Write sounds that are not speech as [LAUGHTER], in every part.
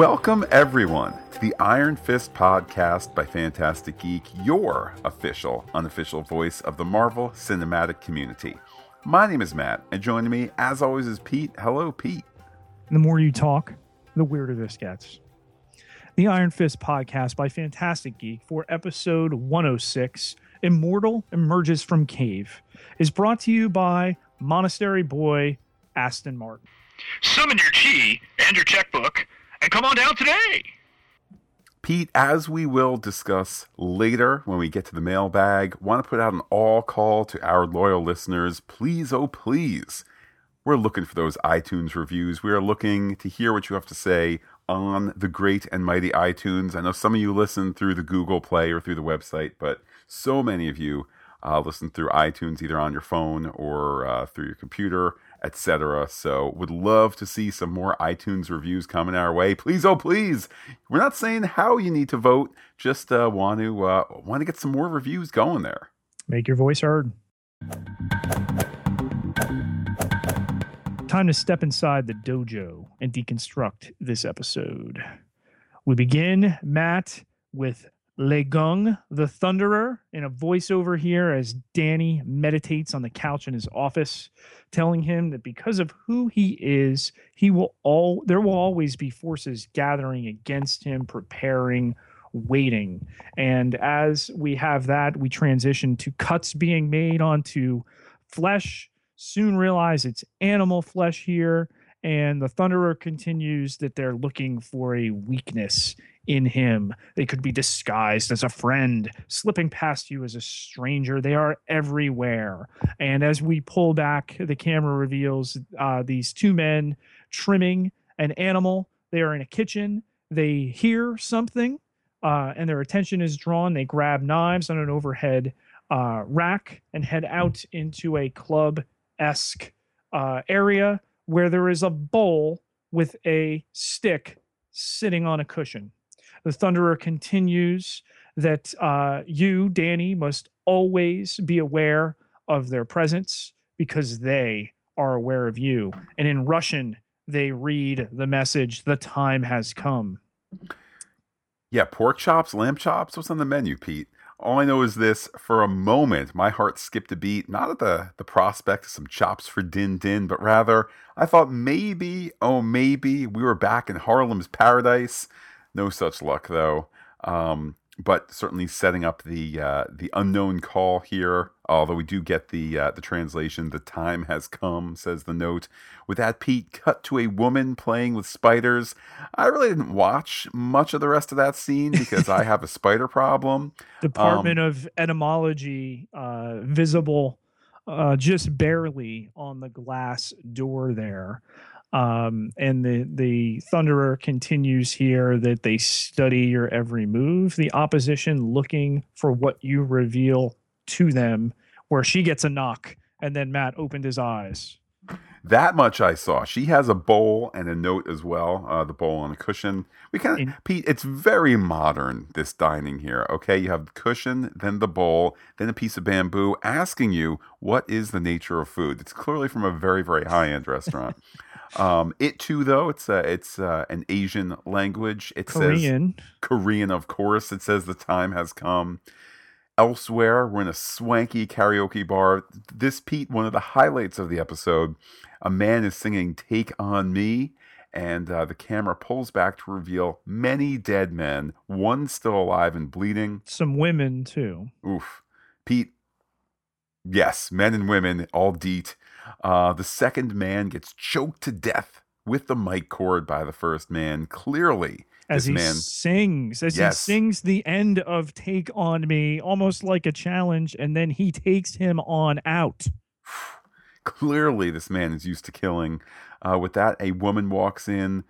Welcome, everyone, to the Iron Fist podcast by Fantastic Geek, your official, unofficial voice of the Marvel cinematic community. My name is Matt, and joining me, as always, is Pete. Hello, Pete. The more you talk, the weirder this gets. The Iron Fist podcast by Fantastic Geek for episode 106 Immortal Emerges from Cave is brought to you by Monastery Boy Aston Martin. Summon your chi and your checkbook and come on down today. Pete, as we will discuss later when we get to the mailbag, want to put out an all call to our loyal listeners. Please, oh, please. We're looking for those iTunes reviews. We are looking to hear what you have to say on the great and mighty iTunes. I know some of you listen through the Google Play or through the website, but so many of you uh, listen through iTunes either on your phone or uh, through your computer etc. So would love to see some more iTunes reviews coming our way. Please, oh please. We're not saying how you need to vote, just uh, want to uh, want to get some more reviews going there. Make your voice heard. Time to step inside the dojo and deconstruct this episode. We begin, Matt, with Lei Kung, the Thunderer, in a voiceover here as Danny meditates on the couch in his office, telling him that because of who he is, he will all there will always be forces gathering against him, preparing, waiting. And as we have that, we transition to cuts being made onto flesh. Soon realize it's animal flesh here. And the Thunderer continues that they're looking for a weakness in him. They could be disguised as a friend, slipping past you as a stranger. They are everywhere. And as we pull back, the camera reveals uh, these two men trimming an animal. They are in a kitchen. They hear something, uh, and their attention is drawn. They grab knives on an overhead uh, rack and head out into a club esque uh, area where there is a bowl with a stick sitting on a cushion. The Thunderer continues that uh, you, Danny, must always be aware of their presence because they are aware of you. And in Russian, they read the message, the time has come. Yeah, pork chops, lamb chops. What's on the menu, Pete? All I know is this for a moment, my heart skipped a beat, not at the, the prospect of some chops for Din Din, but rather I thought maybe, oh, maybe we were back in Harlem's paradise no such luck though. Um, but certainly setting up the uh, the unknown call here. Although we do get the uh, the translation, the time has come, says the note. With that, Pete cut to a woman playing with spiders. I really didn't watch much of the rest of that scene because I have a spider problem. Department um, of Etymology uh, visible uh, just barely on the glass door there. Um, and the the Thunderer continues here that they study your every move. The opposition looking for what you reveal to them. Where she gets a knock, and then Matt opened his eyes. That much I saw. She has a bowl and a note as well. Uh, the bowl on a cushion. We kind of Pete. It's very modern. This dining here. Okay, you have the cushion, then the bowl, then a piece of bamboo, asking you what is the nature of food. It's clearly from a very very high end restaurant. [LAUGHS] Um, it too, though, it's uh, it's uh, an Asian language. It Korean. says Korean, of course. It says the time has come. Elsewhere, we're in a swanky karaoke bar. This Pete, one of the highlights of the episode. A man is singing "Take on Me." and uh, the camera pulls back to reveal many dead men, one still alive and bleeding. Some women too. Oof, Pete. Yes, men and women, all deet. Uh, the second man gets choked to death with the mic cord by the first man. Clearly, as he man, sings, as yes. he sings the end of "Take on Me," almost like a challenge, and then he takes him on out. [SIGHS] Clearly, this man is used to killing. Uh, with that, a woman walks in,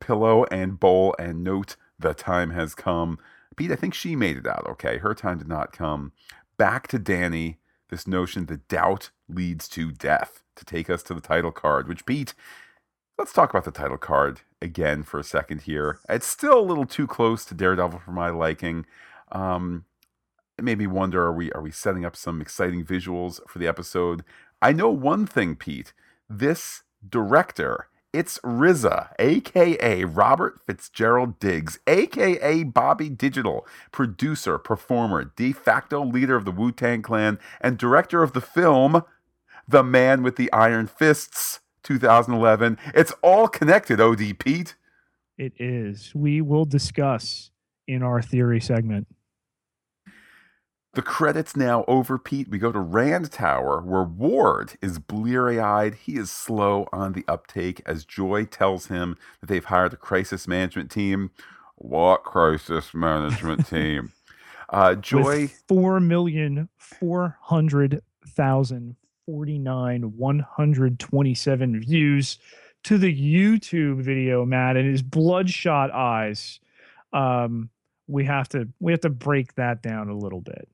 pillow and bowl, and note: "The time has come." Pete, I think she made it out okay. Her time did not come. Back to Danny. This notion that doubt leads to death to take us to the title card, which Pete, let's talk about the title card again for a second here. It's still a little too close to Daredevil for my liking. Um, it made me wonder: Are we are we setting up some exciting visuals for the episode? I know one thing, Pete. This director It's RZA, aka Robert Fitzgerald Diggs, aka Bobby Digital, producer, performer, de facto leader of the Wu Tang Clan, and director of the film The Man with the Iron Fists, 2011. It's all connected, OD Pete. It is. We will discuss in our theory segment. The credits now over, Pete. We go to Rand Tower, where Ward is bleary eyed. He is slow on the uptake as Joy tells him that they've hired a crisis management team. What crisis management [LAUGHS] team? Uh, Joy. With four million four hundred thousand forty nine one hundred twenty seven views to the YouTube video, Matt, and his bloodshot eyes. Um, we have to we have to break that down a little bit.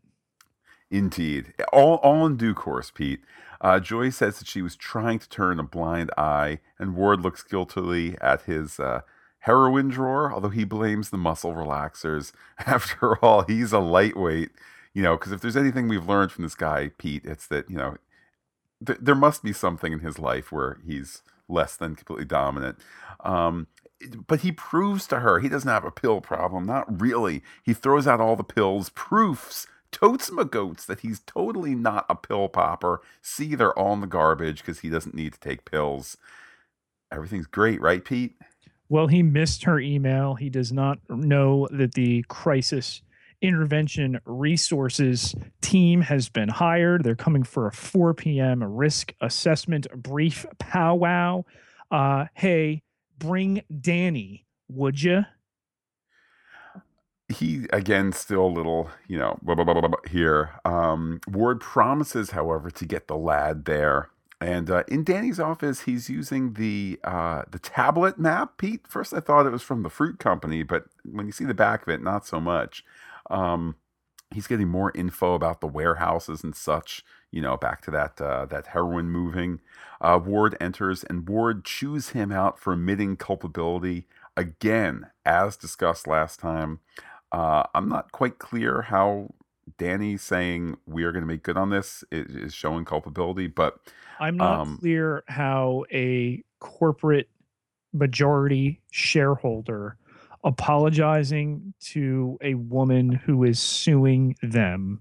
Indeed. All, all in due course, Pete. Uh, Joy says that she was trying to turn a blind eye, and Ward looks guiltily at his uh, heroin drawer, although he blames the muscle relaxers. [LAUGHS] After all, he's a lightweight, you know, because if there's anything we've learned from this guy, Pete, it's that, you know, th- there must be something in his life where he's less than completely dominant. Um, but he proves to her he doesn't have a pill problem. Not really. He throws out all the pills, proofs totes my goats that he's totally not a pill popper. See, they're all in the garbage because he doesn't need to take pills. Everything's great, right, Pete? Well, he missed her email. He does not know that the crisis intervention resources team has been hired. They're coming for a 4 p.m. risk assessment brief powwow. Uh, hey, bring Danny, would you? He again still a little you know blah, blah, blah, here. Um, ward promises however to get the lad there. And uh, in danny's office he's using the uh, the tablet map pete. First i thought it was from the fruit company but when you see the back of it not so much. Um, he's getting more info about the warehouses and such you know back to that uh, that heroin moving. Uh, ward enters and ward chews him out for admitting culpability again as discussed last time uh, I'm not quite clear how Danny saying we are going to make good on this is, is showing culpability, but I'm not um, clear how a corporate majority shareholder apologizing to a woman who is suing them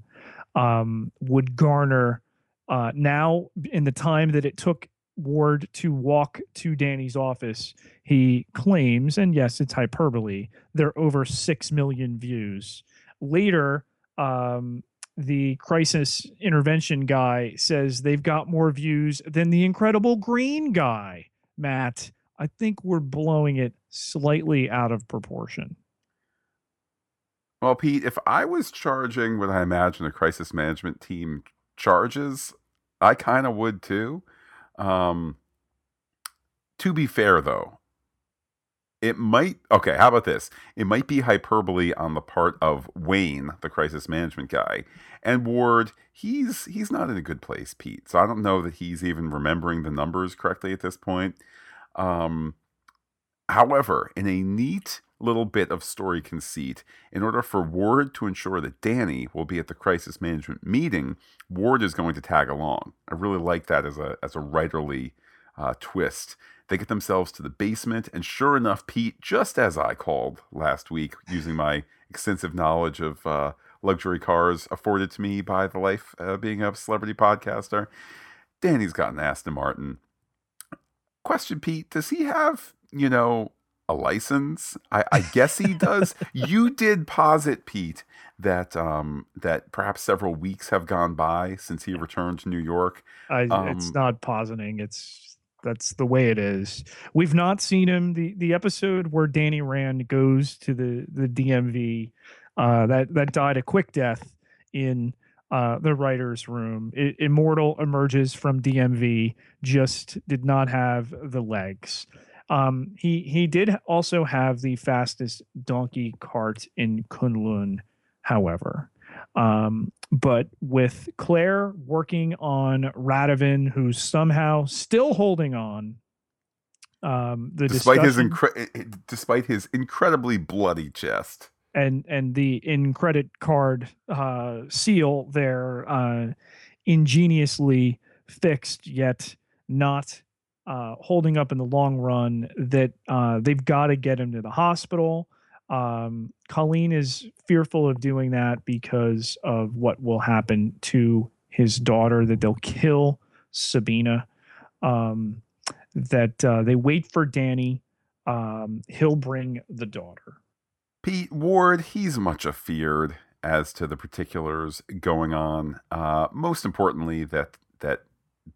um, would garner uh, now in the time that it took Ward to walk to Danny's office, he claims, and yes, it's hyperbole, there are over 6 million views. Later, um, the crisis intervention guy says they've got more views than the incredible green guy. Matt, I think we're blowing it slightly out of proportion. Well, Pete, if I was charging what I imagine a crisis management team charges, I kind of would too. Um, to be fair, though, it might okay how about this? It might be hyperbole on the part of wayne the crisis management guy and ward he's he's not in a good place pete so i don't know that he's even remembering the numbers correctly at this point. Um however in a neat little bit of story conceit in order for ward to ensure that danny will be at the crisis management meeting ward is going to tag along i really like that as a as a writerly uh, twist they get themselves to the basement, and sure enough, Pete, just as I called last week, using my extensive knowledge of uh, luxury cars afforded to me by the life uh, being a celebrity podcaster, Danny's got an Aston Martin. Question, Pete, does he have, you know, a license? I, I guess he does. [LAUGHS] you did posit, Pete, that um, that perhaps several weeks have gone by since he returned to New York. I, um, it's not positing. It's that's the way it is. We've not seen him. the The episode where Danny Rand goes to the the DMV, uh, that that died a quick death in uh, the writers' room. I, Immortal emerges from DMV, just did not have the legs. Um, he he did also have the fastest donkey cart in Kunlun, however. Um, but with Claire working on Radovan, who's somehow still holding on. Um, the despite his incre- despite his incredibly bloody chest and and the in credit card uh, seal there uh, ingeniously fixed yet not uh, holding up in the long run that uh, they've got to get him to the hospital. Um, Colleen is fearful of doing that because of what will happen to his daughter, that they'll kill Sabina. Um, that uh, they wait for Danny. Um, he'll bring the daughter. Pete Ward, he's much afeared as to the particulars going on. Uh, most importantly, that that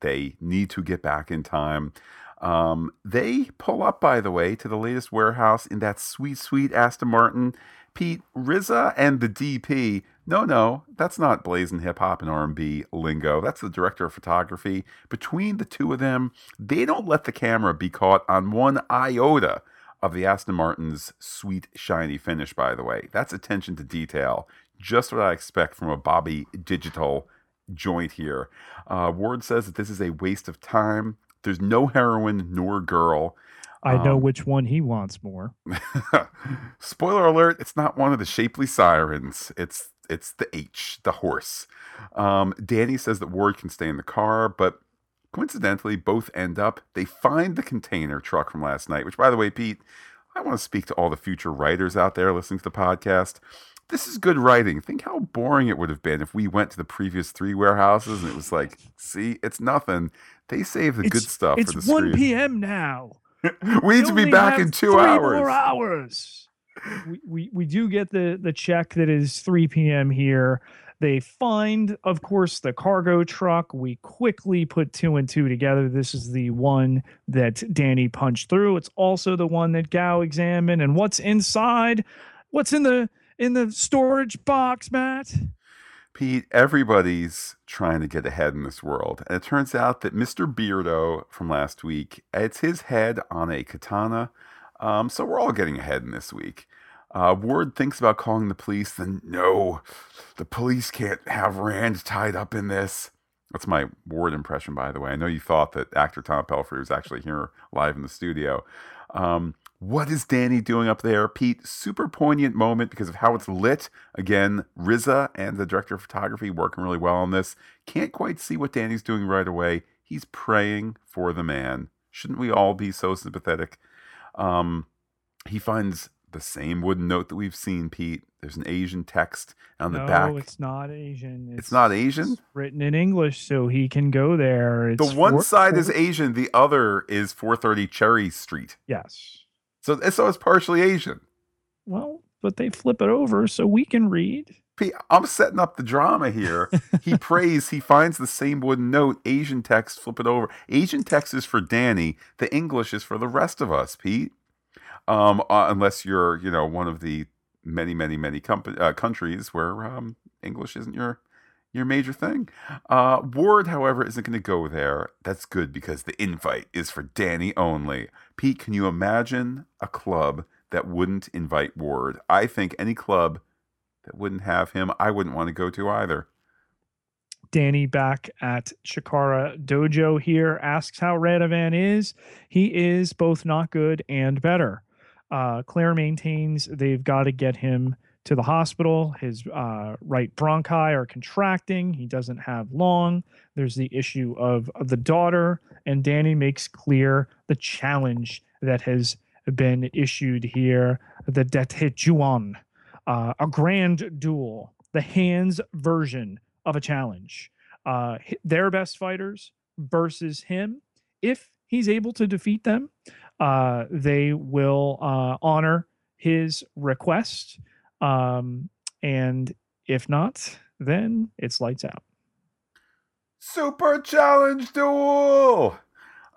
they need to get back in time. Um, they pull up, by the way, to the latest warehouse in that sweet, sweet Aston Martin. Pete RZA and the DP. No, no, that's not blazing hip hop and R&B lingo. That's the director of photography. Between the two of them, they don't let the camera be caught on one iota of the Aston Martin's sweet, shiny finish. By the way, that's attention to detail. Just what I expect from a Bobby Digital joint here. Uh, Ward says that this is a waste of time. There's no heroine nor girl. I know um, which one he wants more. [LAUGHS] Spoiler alert, it's not one of the shapely sirens. It's it's the H, the horse. Um, Danny says that Ward can stay in the car, but coincidentally, both end up. They find the container truck from last night, which, by the way, Pete, I want to speak to all the future writers out there listening to the podcast. This is good writing. Think how boring it would have been if we went to the previous three warehouses and it was like, see, it's nothing. They save the it's, good stuff. It's for the 1 p.m. now. [LAUGHS] we need to be back in two hours. More hours. we, we we do get the the check that is 3 p.m. here. They find, of course, the cargo truck. We quickly put two and two together. This is the one that Danny punched through. It's also the one that Gao examined. And what's inside? What's in the in the storage box, Matt? Pete, everybody's trying to get ahead in this world. And it turns out that Mr. Beardo from last week, it's his head on a katana. Um, so we're all getting ahead in this week. Uh, Ward thinks about calling the police, then no, the police can't have Rand tied up in this. That's my Ward impression, by the way. I know you thought that actor Tom Pelphrey was actually here live in the studio. Um, what is Danny doing up there? Pete, super poignant moment because of how it's lit. Again, RZA and the director of photography working really well on this. Can't quite see what Danny's doing right away. He's praying for the man. Shouldn't we all be so sympathetic? Um, he finds the same wooden note that we've seen, Pete. There's an Asian text on the no, back. No, it's not Asian. It's, it's, not Asian. written in English, so he can go there. It's the one four, side four, is Asian, the other is 430 Cherry Street. Yes. So, so it's partially Asian. Well, but they flip it over so we can read. Pete, I'm setting up the drama here. he [LAUGHS] prays, he finds the same wooden note, Asian text, flip it over. Asian text is for Danny, the English is for the rest of us, Pete. Um, uh, unless you're, you know, one of the many, many, many com- uh, countries where um, English isn't your your major thing. Uh, Ward, however, isn't going to go there. That's good because the invite is for Danny only. Pete, can you imagine a club that wouldn't invite Ward? I think any club that wouldn't have him, I wouldn't want to go to either. Danny back at Chikara Dojo here asks how Radovan is. He is both not good and better. Uh, Claire maintains they've got to get him to the hospital. His uh, right bronchi are contracting. He doesn't have long. There's the issue of, of the daughter, and Danny makes clear the challenge that has been issued here the Datejuan, uh, a grand duel, the hands version of a challenge. Uh, their best fighters versus him. If he's able to defeat them, uh, they will uh, honor his request um, and if not, then it's lights out. Super challenge duel.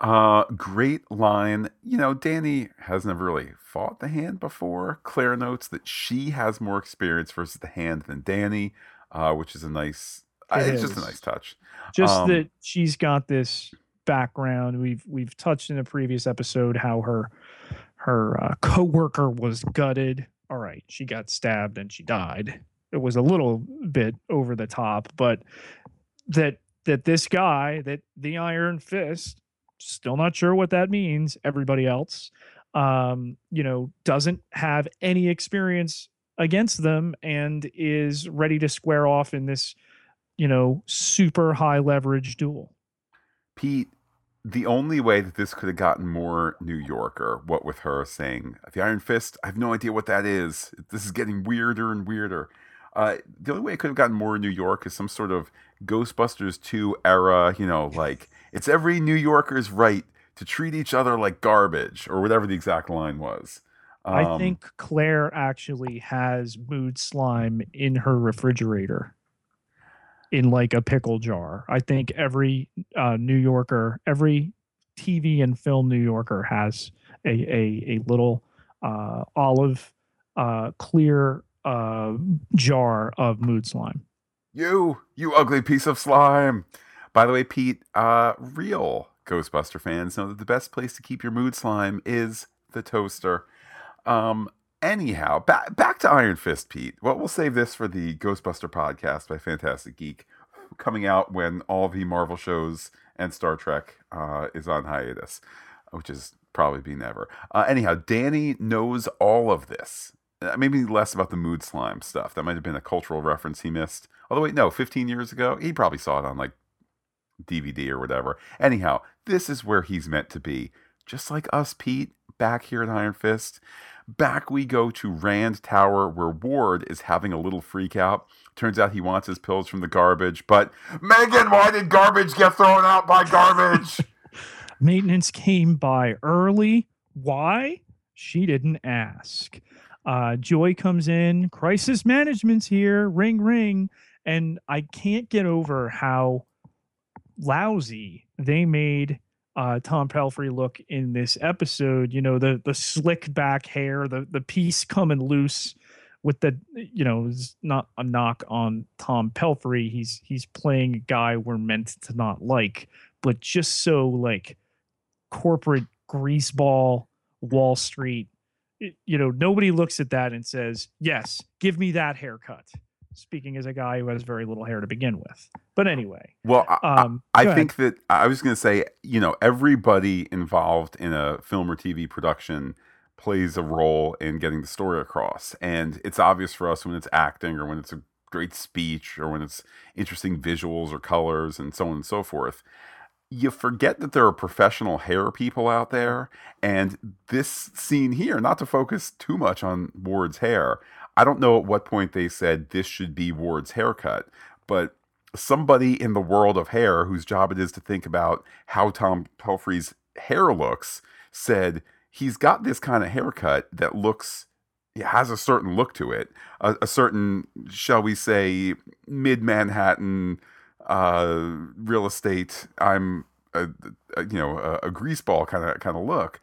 Uh, great line. You know, Danny has never really fought the hand before. Claire notes that she has more experience versus the hand than Danny, uh, which is a nice. It it's is. just a nice touch. Just um, that she's got this background. We've we've touched in a previous episode how her her uh, coworker was gutted all right, she got stabbed and she died. It was a little bit over the top, but that that this guy, that the Iron Fist, still not sure what that means. Everybody else, um, you know, doesn't have any experience against them and is ready to square off in this, you know, super high leverage duel. Pete, the only way that this could have gotten more New Yorker, what with her saying the Iron Fist, I have no idea what that is. This is getting weirder and weirder. Uh, the only way it could have gotten more New York is some sort of Ghostbusters 2 era, you know, like it's every New Yorker's right to treat each other like garbage or whatever the exact line was. I Um, think Claire actually has mood slime in her refrigerator in like a pickle jar. I think every uh, New Yorker, every TV and film New Yorker has a a, a little uh, olive uh, clear uh, jar of mood slime. You, you ugly piece of slime. By the way, Pete, uh, real Ghostbuster fans know that the best place to keep your mood slime is the toaster. Um, anyhow, back back to Iron Fist, Pete. Well, we'll save this for the Ghostbuster podcast by Fantastic Geek, coming out when all the Marvel shows and Star Trek uh, is on hiatus, which is probably be never. Uh, anyhow, Danny knows all of this. Uh, maybe less about the mood slime stuff. That might have been a cultural reference he missed. Although, wait, no, 15 years ago, he probably saw it on like DVD or whatever. Anyhow, this is where he's meant to be. Just like us, Pete, back here at Iron Fist. Back we go to Rand Tower, where Ward is having a little freak out. Turns out he wants his pills from the garbage, but Megan, why did garbage get thrown out by garbage? [LAUGHS] Maintenance came by early. Why? She didn't ask. Uh, Joy comes in. Crisis management's here. Ring, ring. And I can't get over how lousy they made uh, Tom Pelphrey look in this episode. You know, the the slick back hair, the the piece coming loose with the you know, not a knock on Tom Pelphrey. He's he's playing a guy we're meant to not like, but just so like corporate greaseball Wall Street. you know, nobody looks at that and says, "Yes, give me that haircut." Speaking as a guy who has very little hair to begin with, but anyway, Well, I, I- um, I think that I was going to say, you know, everybody involved in a film or TV production plays a role in getting the story across. And it's obvious for us when it's acting or when it's a great speech or when it's interesting visuals or colors and so on and so forth. You forget that there are professional hair people out there. And this scene here, not to focus too much on Ward's hair, I don't know at what point they said this should be Ward's haircut, but somebody in the world of hair whose job it is to think about how Tom Pelphrey's hair looks said he's got this kind of haircut that looks has a certain look to it a, a certain shall we say mid manhattan uh real estate i'm a, a you know a, a greaseball kind of kind of look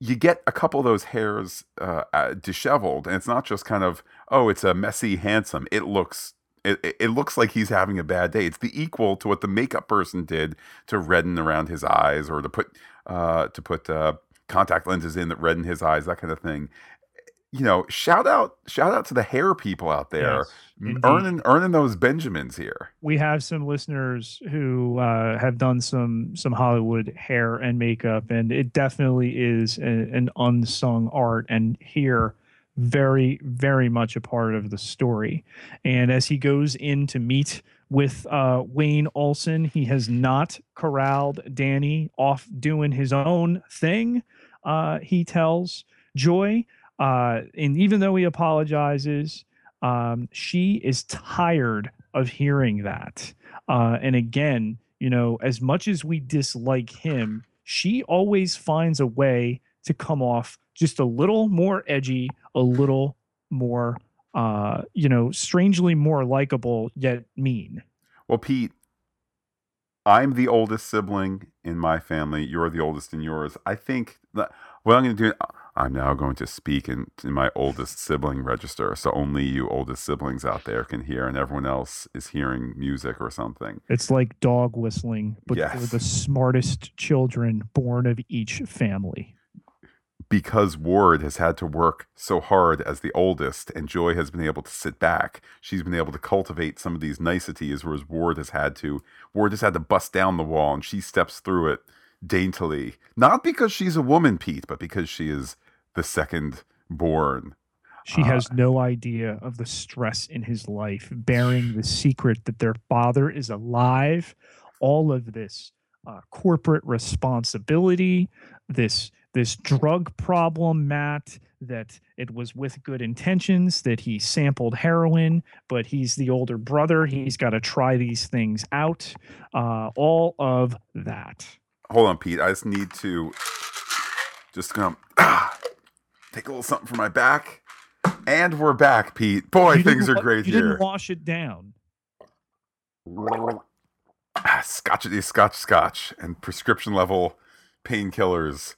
you get a couple of those hairs uh, uh, disheveled and it's not just kind of oh it's a messy handsome it looks it, it- looks like he's having a bad day. It's the equal to what the makeup person did to redden around his eyes, or to put uh, to put uh, contact lenses in that redden his eyes, that kind of thing. You know, shout out shout out to the hair people out there, Yes, earning earning those Benjamins here. we have some listeners who uh, have done some some Hollywood hair and makeup, and it definitely is a, an unsung art. And here, very very much a part of the story. And as he goes in to meet with uh, Wayne Olson, he has not corralled Danny off doing his own thing. Uh, he tells Joy, uh, and even though he apologizes, um, she is tired of hearing that. Uh, and again, you know, as much as we dislike him, she always finds a way to come off just a little more edgy, a little more, uh, you know, strangely more likable yet mean. Well, Pete, I'm the oldest sibling in my family. You're the oldest in yours. I think that what I'm going to do, I'm now going to speak in, in my oldest sibling register. So only you oldest siblings out there can hear, and everyone else is hearing music or something. It's like dog whistling, but for the smartest children born of each family. because Ward has had to work so hard as the oldest and Joy has been able to sit back, she's been able to cultivate some of these niceties, whereas Ward has had to Ward has had to bust down the wall and she steps through it daintily. Not because she's a woman, Pete, but because she is the second born. She Uh, has no idea of the stress in his life, bearing the secret that their father is alive. All of this uh, corporate responsibility, this this drug problem, Matt, that it was with good intentions, that he sampled heroin, but he's the older brother. He's got to try these things out. Uh, all of that. Hold on, Pete. I just need to just come [CLEARS THROAT] take a little something for my back. And we're back, Pete. Boy, You things are great You here. didn't wash it down. Ah, Scotch scotch scotch and prescription level painkillers.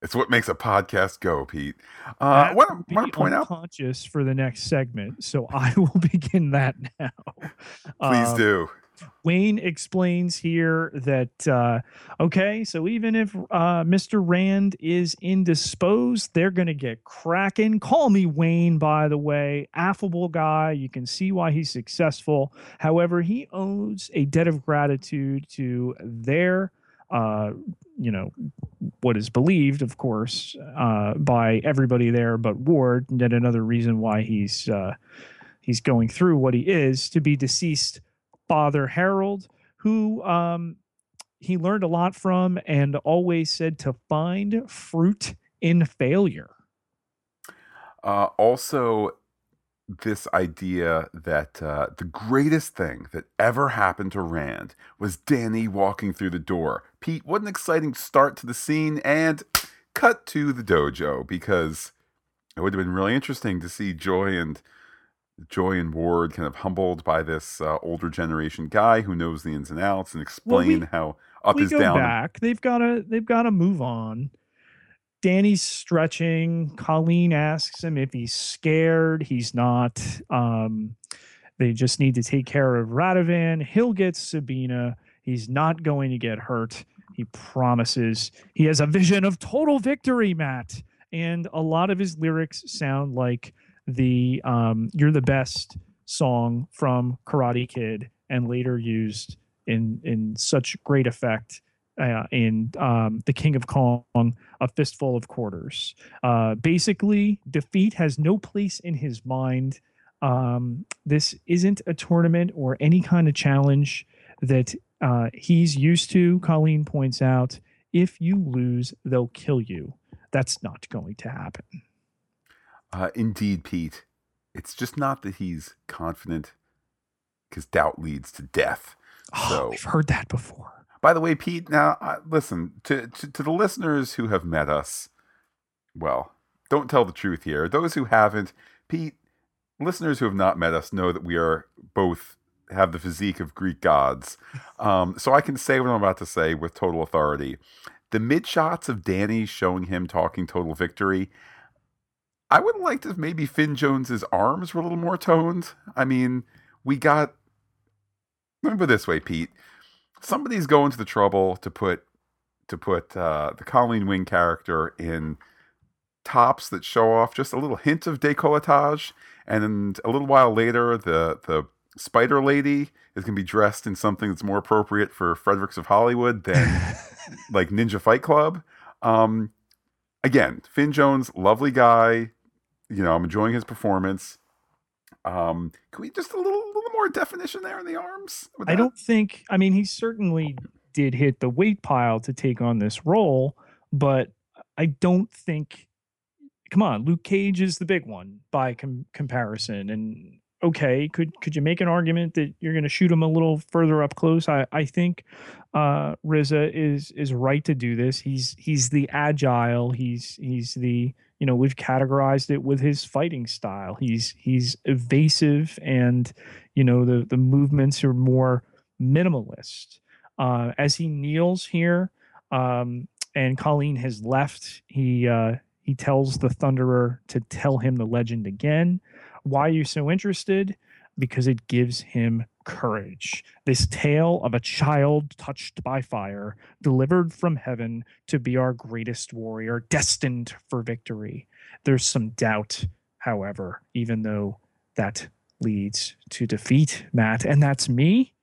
It's what makes a podcast go, Pete. Uh, I want to point out, unconscious for the next segment, so [LAUGHS] I will begin that now. please Um, do. Wayne explains here that uh, okay, so even if uh, Mr. Rand is indisposed, they're going to get cracking. Call me Wayne, by the way, affable guy. You can see why he's successful. However, he owes a debt of gratitude to their, uh, you know, what is believed, of course, uh, by everybody there, but Ward. And yet another reason why he's uh, he's going through what he is to be deceased father Harold, who um, he learned a lot from and always said to find fruit in failure. Uh, also, this idea that uh, the greatest thing that ever happened to Rand was Danny walking through the door. Pete, what an exciting start to the scene, and cut to the dojo because it would have been really interesting to see Joy and Joy and Ward kind of humbled by this uh, older generation guy who knows the ins and outs and explain we- how up we is go down. back. They've got to they've got to move on. Danny's stretching. Colleen asks him if he's scared. He's not. Um, they just need to take care of Radovan. He'll get Sabina. He's not going to get hurt. He promises. He has a vision of total victory, Matt. And a lot of his lyrics sound like the um, "You're the Best" song from Karate Kid, and later used in in such great effect uh, in um, the King of Kong, a fistful of quarters. Uh, basically, defeat has no place in his mind. Um, this isn't a tournament or any kind of challenge that uh, he's used to. Colleen points out, if you lose, they'll kill you. That's not going to happen. Uh, indeed, Pete. It's just not that he's confident, because doubt leads to death. Oh, So- we've heard that before. By the way, Pete, now uh, listen to, to to the listeners who have met us. Well, don't tell the truth here. Those who haven't, Pete, listeners who have not met us know that we are both have the physique of Greek gods. [LAUGHS] Um, so I can say what I'm about to say with total authority. The mid shots of Danny showing him talking total victory. I would like to if maybe Finn Jones's arms were a little more toned. I mean, we got. Remember this way, Pete somebody's going to the trouble to put to put uh, the Colleen Wing character in tops that show off just a little hint of décolletage, and a little while later, the the Spider Lady is going to be dressed in something that's more appropriate for Fredericks of Hollywood than [LAUGHS] like Ninja Fight Club. Um, again, Finn Jones, lovely guy. You know, I'm enjoying his performance. Um, can we just a little, little more definition there in the arms? I don't think. I mean, he certainly did hit the weight pile to take on this role, but I don't think. Come on, Luke Cage is the big one by com- comparison, and okay, could could you make an argument that you're going to shoot him a little further up close? I I think uh, RZA is is right to do this. He's he's the agile. He's he's the you know we've categorized it with his fighting style. He's he's evasive and you know the the movements are more minimalist. Uh as he kneels here um and colleen has left he uh he tells the thunderer to tell him the legend again. Why are you so interested? Because it gives him courage this tale of a child touched by fire delivered from heaven to be our greatest warrior destined for victory there's some doubt however even though that leads to defeat, Matt. And that's me.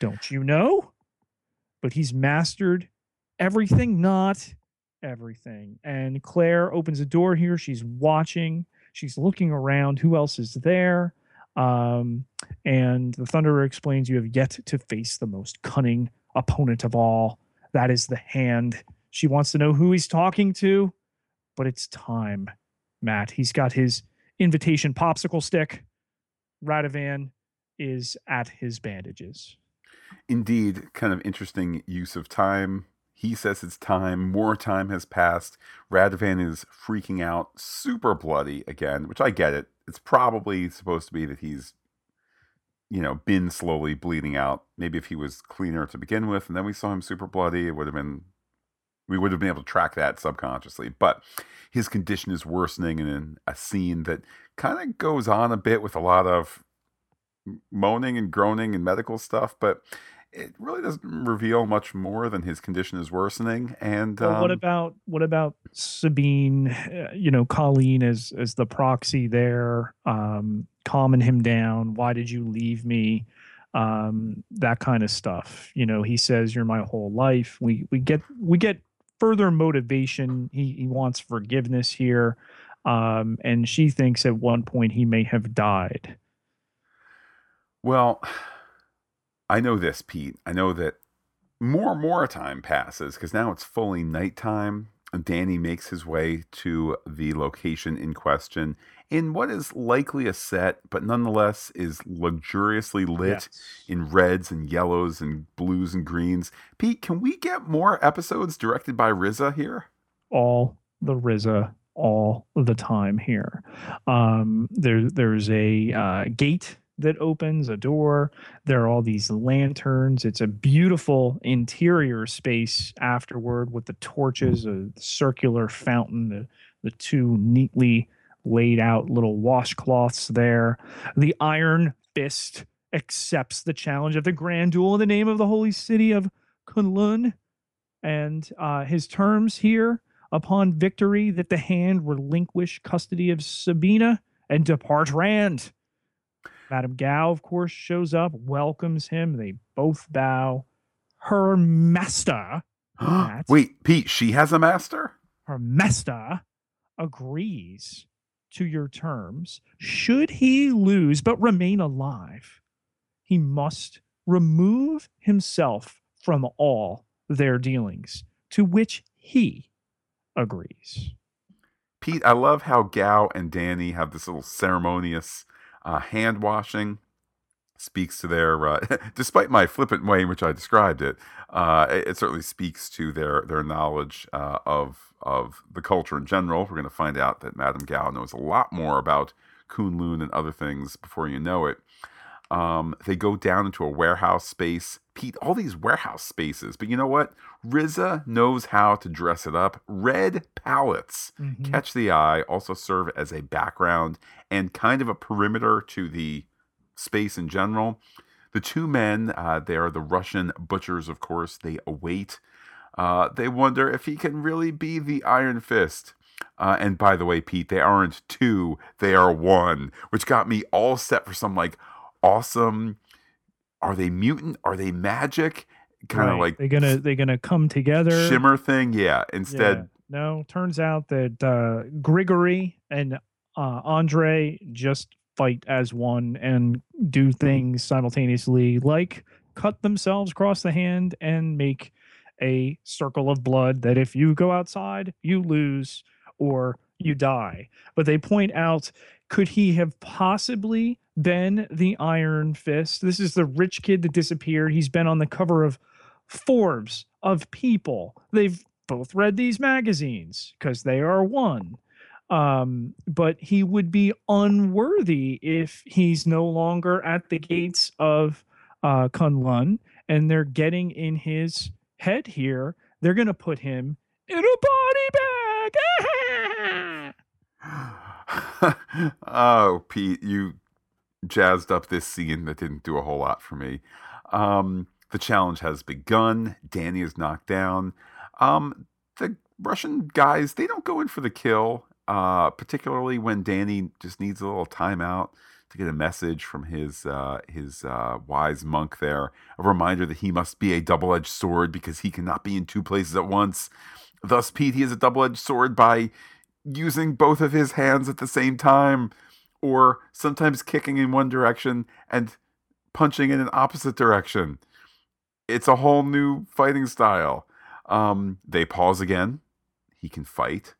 Don't you know? But he's mastered everything, not everything. And Claire opens the door here. She's watching, she's looking around. Who else is there? Um, and the Thunderer explains you have yet to face the most cunning opponent of all. That is the hand. She wants to know who he's talking to, but it's time, Matt. He's got his invitation popsicle stick. Radovan is at his bandages. Indeed, kind of interesting use of time. He says it's time. More time has passed. Radovan is freaking out, super bloody again, which I get it. It's probably supposed to be that he's, you know, been slowly bleeding out. Maybe if he was cleaner to begin with, and then we saw him super bloody, it would have been, we would have been able to track that subconsciously. But his condition is worsening, and in a scene that kind of goes on a bit with a lot of moaning and groaning and medical stuff, but it really doesn't reveal much more than his condition is worsening. And Well, what um, about what about Sabine? uh, You know, Colleen as as the proxy there, um, calming him down. Why did you leave me? Um, that kind of stuff. You know, he says, "You're my whole life." We we get we get further motivation. He he wants forgiveness here, um, and she thinks at one point he may have died. Well, I know this, Pete. I know that more and more time passes because now it's fully nighttime. Danny makes his way to the location in question in what is likely a set, but nonetheless is luxuriously lit Yes. in reds and yellows and blues and greens. Pete, can we get more episodes directed by RZA here? all the RZA all the time here. Um, there, there's a uh, gate that opens, a door. There are all these lanterns. It's a beautiful interior space afterward with the torches, a circular fountain, the, the two neatly laid out little washcloths there. The Iron Fist accepts the challenge of the Grand Duel in the name of the holy city of Kunlun. And uh, his terms here upon victory that the hand relinquish custody of Sabina and depart Rand. Madame Gao, of course, shows up, welcomes him. They both bow. Her master. [GASPS] Wait, Pete, she has a master? her master agrees to your terms. Should he lose but remain alive, he must remove himself from all their dealings, to which he agrees. Pete, I love how Gao and Danny have this little ceremonious uh, hand washing. Speaks to their, uh, [LAUGHS] despite my flippant way in which I described it, uh, it, it certainly speaks to their their knowledge uh, of of the culture in general. We're going to find out that Madame Gao knows a lot more about Kunlun and other things before you know it. Um, they go down into a warehouse space. Pete, all these warehouse spaces, but you know what? RZA knows how to dress it up. Red pallets Mhm. catch the eye, also serve as a background and kind of a perimeter to the space in general. The two men, uh, they are the Russian butchers, of course. They await. Uh, they wonder if he can really be the Iron Fist. Uh, and by the way, Pete, they aren't two, they are one, which got me all set for some like awesome. Are they mutant? Are they magic? Kind of Right. like they're gonna they're gonna come together. shimmer thing. Yeah. Yeah. Instead, No, turns out that uh, Grigory and uh, Andre just fight as one and do things simultaneously, like cut themselves across the hand and make a circle of blood that if you go outside, you lose or you die. But they point out could he have possibly been the Iron Fist? This is the rich kid that disappeared. He's been on the cover of Forbes, of People. They've both read these magazines because they are one. Um, but he would be unworthy if he's no longer at the gates of uh, Kunlun and they're getting in his head here. They're going to put him in a body bag. [LAUGHS] [LAUGHS] [LAUGHS] oh, Pete, you jazzed up this scene that didn't do a whole lot for me. Um, the challenge has begun. Danny is knocked down. Um, the Russian guys, they don't go in for the kill, uh, particularly when Danny just needs a little timeout to get a message from his uh, his uh, wise monk there, a reminder that he must be a double edged sword because he cannot be in two places at once. Thus, Pete, he is a double edged sword by using both of his hands at the same time, or sometimes kicking in one direction and punching in an opposite direction. it's a whole new fighting style. Um, they pause again. He can fight.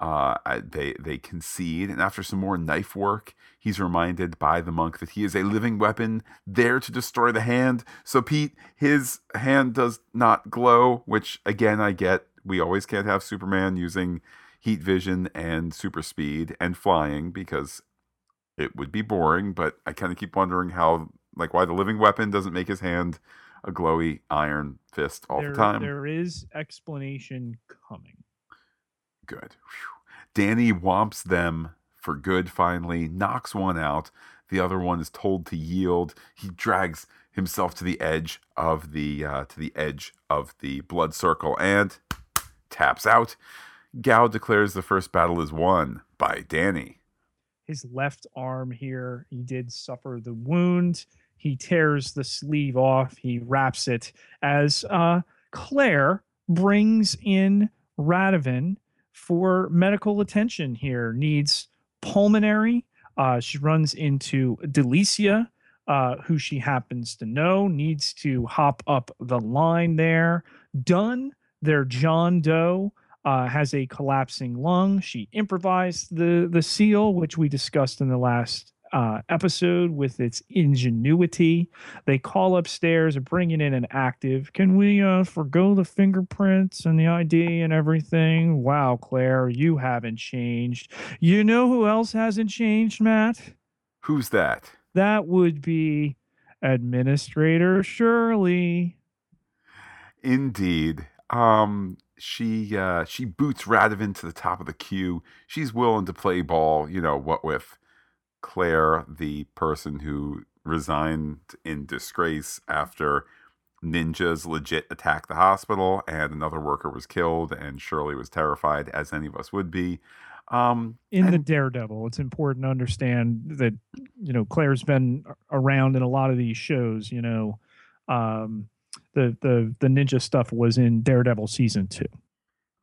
Uh, they they concede, and after some more knife work, he's reminded by the monk that he is a living weapon there to destroy the hand. So Pete, his hand does not glow, which again I get. We always can't have Superman using heat vision and super speed and flying because it would be boring. But I kind of keep wondering how, like, why the living weapon doesn't make his hand a glowy iron fist all there, the time. There is explanation coming. Good. Whew. Danny whomps them for good finally, knocks one out. The other one is told to yield. He drags himself to the edge of the uh, to the edge of the blood circle and taps out. Gao declares the first battle is won by Danny. His left arm here, he did suffer the wound. He tears the sleeve off. He wraps it as uh, Claire brings in Radovan for medical attention here. Needs pulmonary. Uh, she runs into Delicia, uh, who she happens to know, needs to hop up the line there. Dunn, their John Doe, uh, has a collapsing lung. She improvised the the seal, which we discussed in the last uh, episode with its ingenuity. They call upstairs, bringing in an active. Can we uh, forego the fingerprints and the ID and everything? Wow, Claire, you haven't changed. You know who else hasn't changed, Matt? Who's that? That would be Administrator Shirley. Indeed. Um, she uh, she boots Radovan to the top of the queue. She's willing to play ball. You know what with Claire, the person who resigned in disgrace after ninjas legit attacked the hospital and another worker was killed and Shirley was terrified as any of us would be. Um, in and, the Daredevil, it's important to understand that you know Claire's been around in a lot of these shows. You know, um, the the the ninja stuff was in Daredevil season two.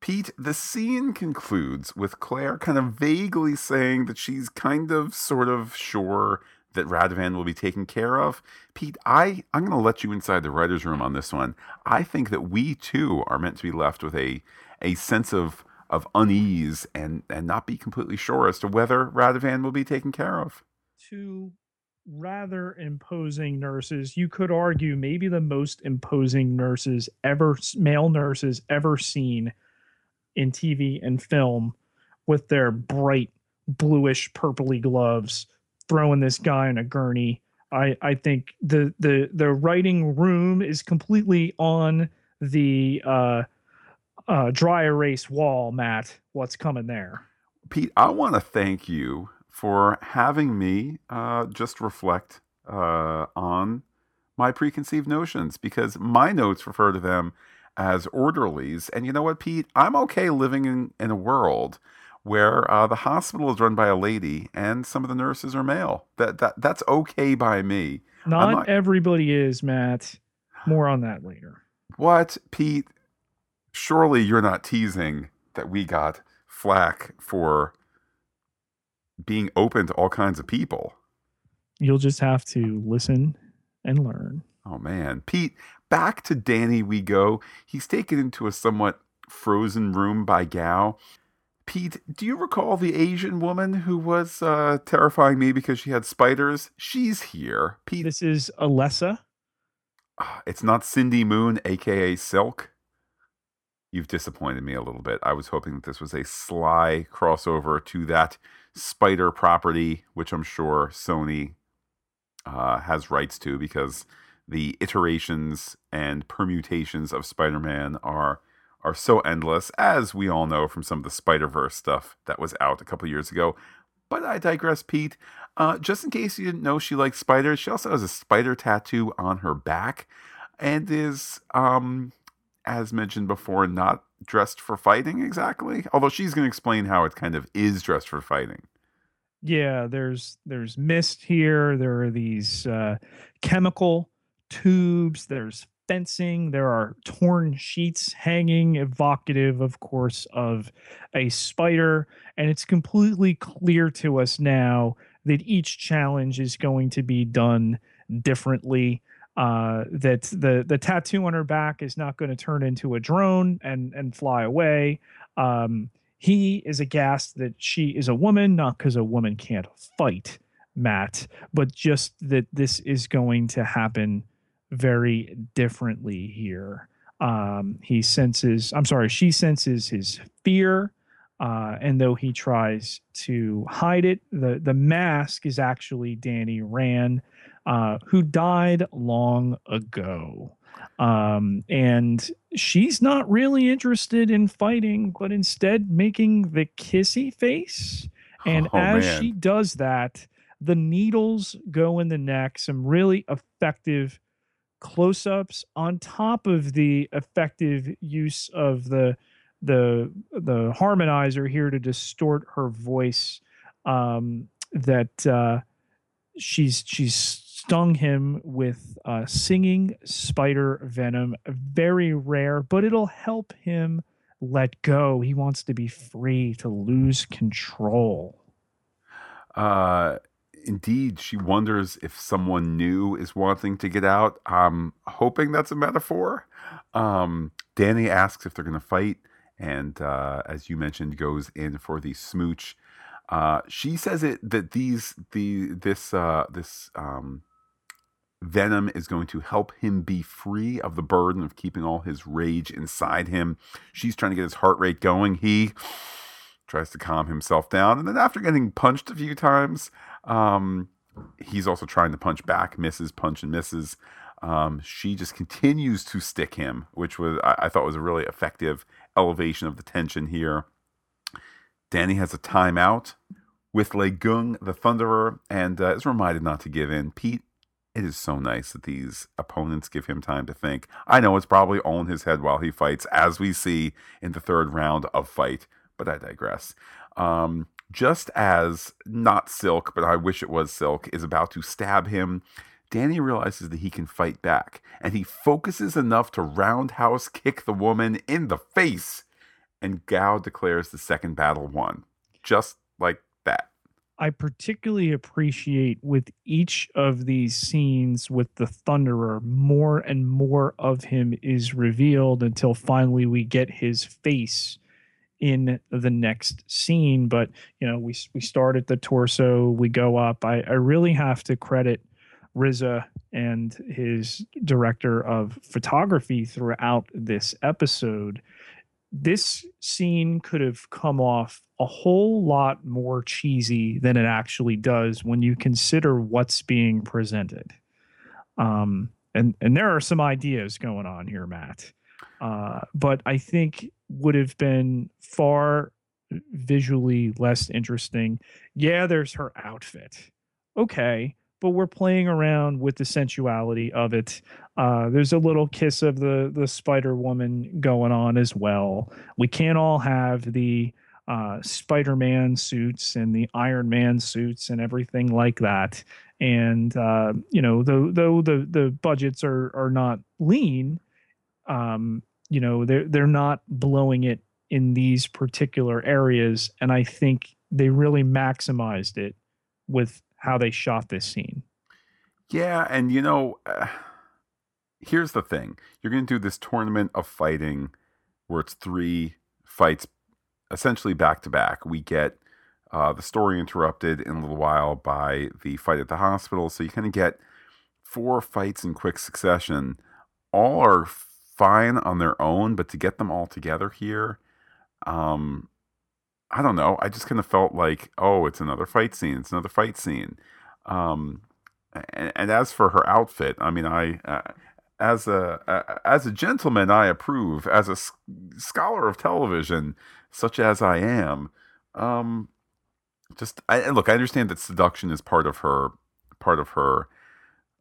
Pete, the scene concludes with Claire kind of vaguely saying that she's kind of sort of sure that Radovan will be taken care of. Pete, I, I'm going to let you inside the writer's room on this one. I think that we too are meant to be left with a, a sense of, of unease and, and not be completely sure as to whether Radovan will be taken care of. Two rather imposing nurses. You could argue maybe the most imposing nurses ever, male nurses ever seen in TV and film with their bright bluish purpley gloves throwing this guy in a gurney. I, I think the, the the writing room is completely on the uh, uh, dry erase wall, Matt. What's coming there? Pete, I want to thank you for having me uh, just reflect uh, on my preconceived notions because my notes refer to them as orderlies. And you know what, Pete? I'm okay living in, in a world where uh, the hospital is run by a lady and some of the nurses are male. That that that's okay by me. Not, not everybody is, Matt. More on that later. What, Pete? Surely you're not teasing that we got flack for being open to all kinds of people. You'll just have to listen and learn. Oh man, Pete, back to Danny we go. He's taken into a somewhat frozen room by Gao. Pete, do you recall the Asian woman who was uh, terrifying me because she had spiders? She's here. Pete. This is Alessa. Ah, it's not Cindy Moon, aka Silk. You've disappointed me a little bit. I was hoping that this was a sly crossover to that spider property, which I'm sure Sony uh, has rights to because the iterations and permutations of Spider-Man are are so endless, as we all know from some of the Spider-Verse stuff that was out a couple years ago. But I digress, Pete. Uh, just in case you didn't know she likes spiders, she also has a spider tattoo on her back and is, um, as mentioned before, not dressed for fighting exactly. Although she's going to explain how it kind of is dressed for fighting. Yeah, there's there's mist here. There are these uh, chemical tubes, there's fencing, there are torn sheets hanging, evocative, of course, of a spider. And it's completely clear to us now that each challenge is going to be done differently. Uh, that the the tattoo on her back is not going to turn into a drone and and fly away. Um, he is aghast that she is a woman, not because a woman can't fight, Matt, but just that this is going to happen very differently here. Um, he senses, I'm sorry, she senses his fear. Uh, and though he tries to hide it, the, the mask is actually Danny Rand, uh, who died long ago. Um, and she's not really interested in fighting, but instead making the kissy face. And Oh, as man. she does that, the needles go in the neck, some really effective close ups on top of the effective use of the the the harmonizer here to distort her voice um that uh she's she's stung him with uh singing spider venom very rare but it'll help him let go he wants to be free to lose control Uh, indeed, she wonders if someone new is wanting to get out. I'm hoping that's a metaphor. Um, Danny asks if they're going to fight, and uh, as you mentioned, goes in for the smooch. Uh, she says it that these the this uh, this um, venom is going to help him be free of the burden of keeping all his rage inside him. She's trying to get his heart rate going. He tries to calm himself down, and then after getting punched a few times, um, he's also trying to punch back, misses, punch and misses. Um, she just continues to stick him, which was I, I thought was a really effective elevation of the tension here. Danny has a timeout with Lei Kung, the Thunderer, and uh, is reminded not to give in. Pete, it is so nice that these opponents give him time to think. I know it's probably all in his head while he fights, as we see in the third round of fight, but I digress. Um, just as not Silk, but I wish it was Silk, is about to stab him, Danny realizes that he can fight back, and he focuses enough to roundhouse kick the woman in the face, and Gao declares the second battle won. Just like. I particularly appreciate with each of these scenes with the Thunderer, more and more of him is revealed until finally we get his face in the next scene. But you know, we we start at the torso, we go up. I, I really have to credit RZA and his director of photography throughout this episode this scene could have come off a whole lot more cheesy than it actually does when you consider what's being presented. Um, and and there are some ideas going on here, Matt. Uh, but I think would have been far visually less interesting. Yeah, there's her outfit. Okay, but we're playing around with the sensuality of it. Uh, there's a little kiss of the the Spider Woman going on as well. We can't all have the uh, Spider Man suits and the Iron Man suits and everything like that. And uh, you know, though though the the budgets are are not lean, um, you know, they're they're not blowing it in these particular areas. And I think they really maximized it with how they shot this scene. Yeah, and you know, uh, here's the thing: you're going to do this tournament of fighting, where it's three fights, essentially back to back. We get uh, the story interrupted in a little while by the fight at the hospital, so you kind of get four fights in quick succession. All are fine on their own, but to get them all together here, um, I don't know. I just kind of felt like, oh, it's another fight scene. It's another fight scene. Um, and, and as for her outfit, I mean, I uh, as a uh, as a gentleman, I approve. As a scholar of television, such as I am, um, just I, look. I understand that seduction is part of her part of her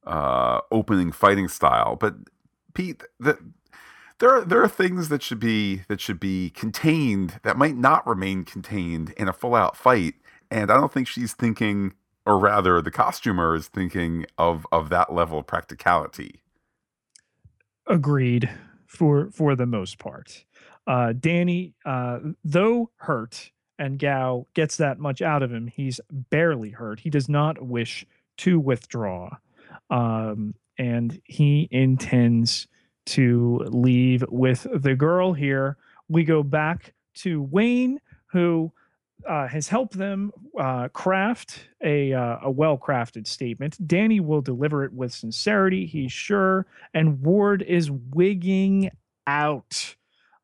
uh, opening fighting style, but Pete, the, there are there are things that should be that should be contained that might not remain contained in a full out fight, and I don't think she's thinking, or rather, the costumer is thinking of of that level of practicality. Agreed for for the most part. Uh, Danny, uh, though hurt, and Gao gets that much out of him, he's barely hurt. He does not wish to withdraw. Um, and he intends to leave with the girl here. We go back to Wayne, who uh, has helped them uh, craft a, uh, a well crafted statement. Danny will deliver it with sincerity, he's sure. And Ward is wigging out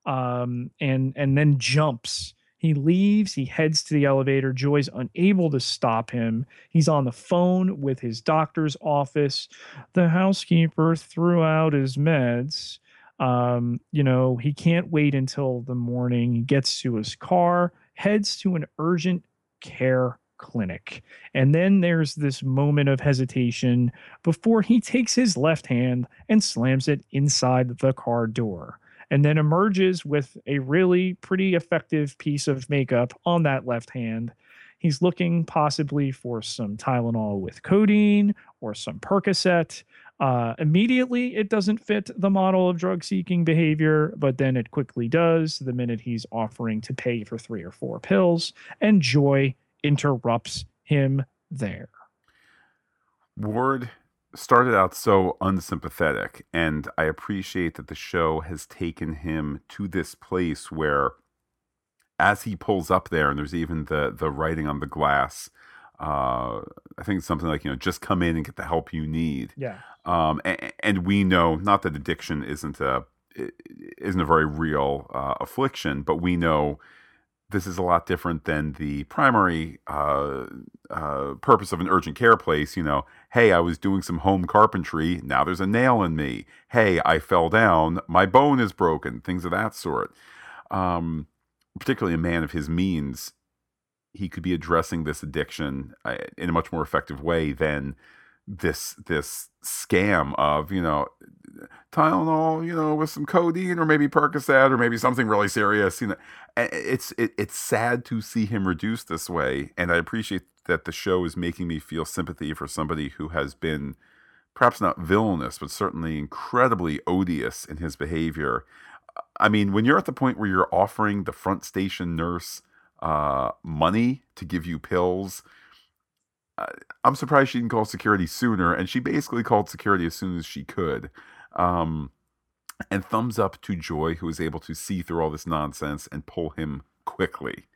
um, and, and then jumps. He leaves, he heads to the elevator. Joy's unable to stop him. He's on the phone with his doctor's office. The housekeeper threw out his meds. Um, you know, he can't wait until the morning. He gets to his car heads to an urgent care clinic. And then there's this moment of hesitation before he takes his left hand and slams it inside the car door. And then emerges with a really pretty effective piece of makeup on that left hand. He's looking possibly for some Tylenol with codeine or some Percocet. Uh, immediately, it doesn't fit the model of drug seeking behavior, but then it quickly does the minute he's offering to pay for three or four pills, and Joy interrupts him there. Ward started out so unsympathetic, and I appreciate that the show has taken him to this place where, as he pulls up there, and there's even the the writing on the glass. Uh, I think it's something like you know, just come in and get the help you need. Yeah. Um, and, and we know not that addiction isn't a isn't a very real uh, affliction, but we know this is a lot different than the primary uh, uh, purpose of an urgent care place. You know, hey, I was doing some home carpentry. Now there's a nail in me. Hey, I fell down. My bone is broken. Things of that sort. Um, particularly a man of his means, he could be addressing this addiction uh, in a much more effective way than this this scam of you know Tylenol, you know, with some codeine or maybe Percocet or maybe something really serious. You know, it's it, it's sad to see him reduced this way, and I appreciate that the show is making me feel sympathy for somebody who has been perhaps not villainous, but certainly incredibly odious in his behavior. I mean, when you're at the point where you're offering the front station nurse uh, money to give you pills I'm surprised she didn't call security sooner, and she basically called security as soon as she could. Um, and thumbs up to Joy, who was able to see through all this nonsense and pull him quickly.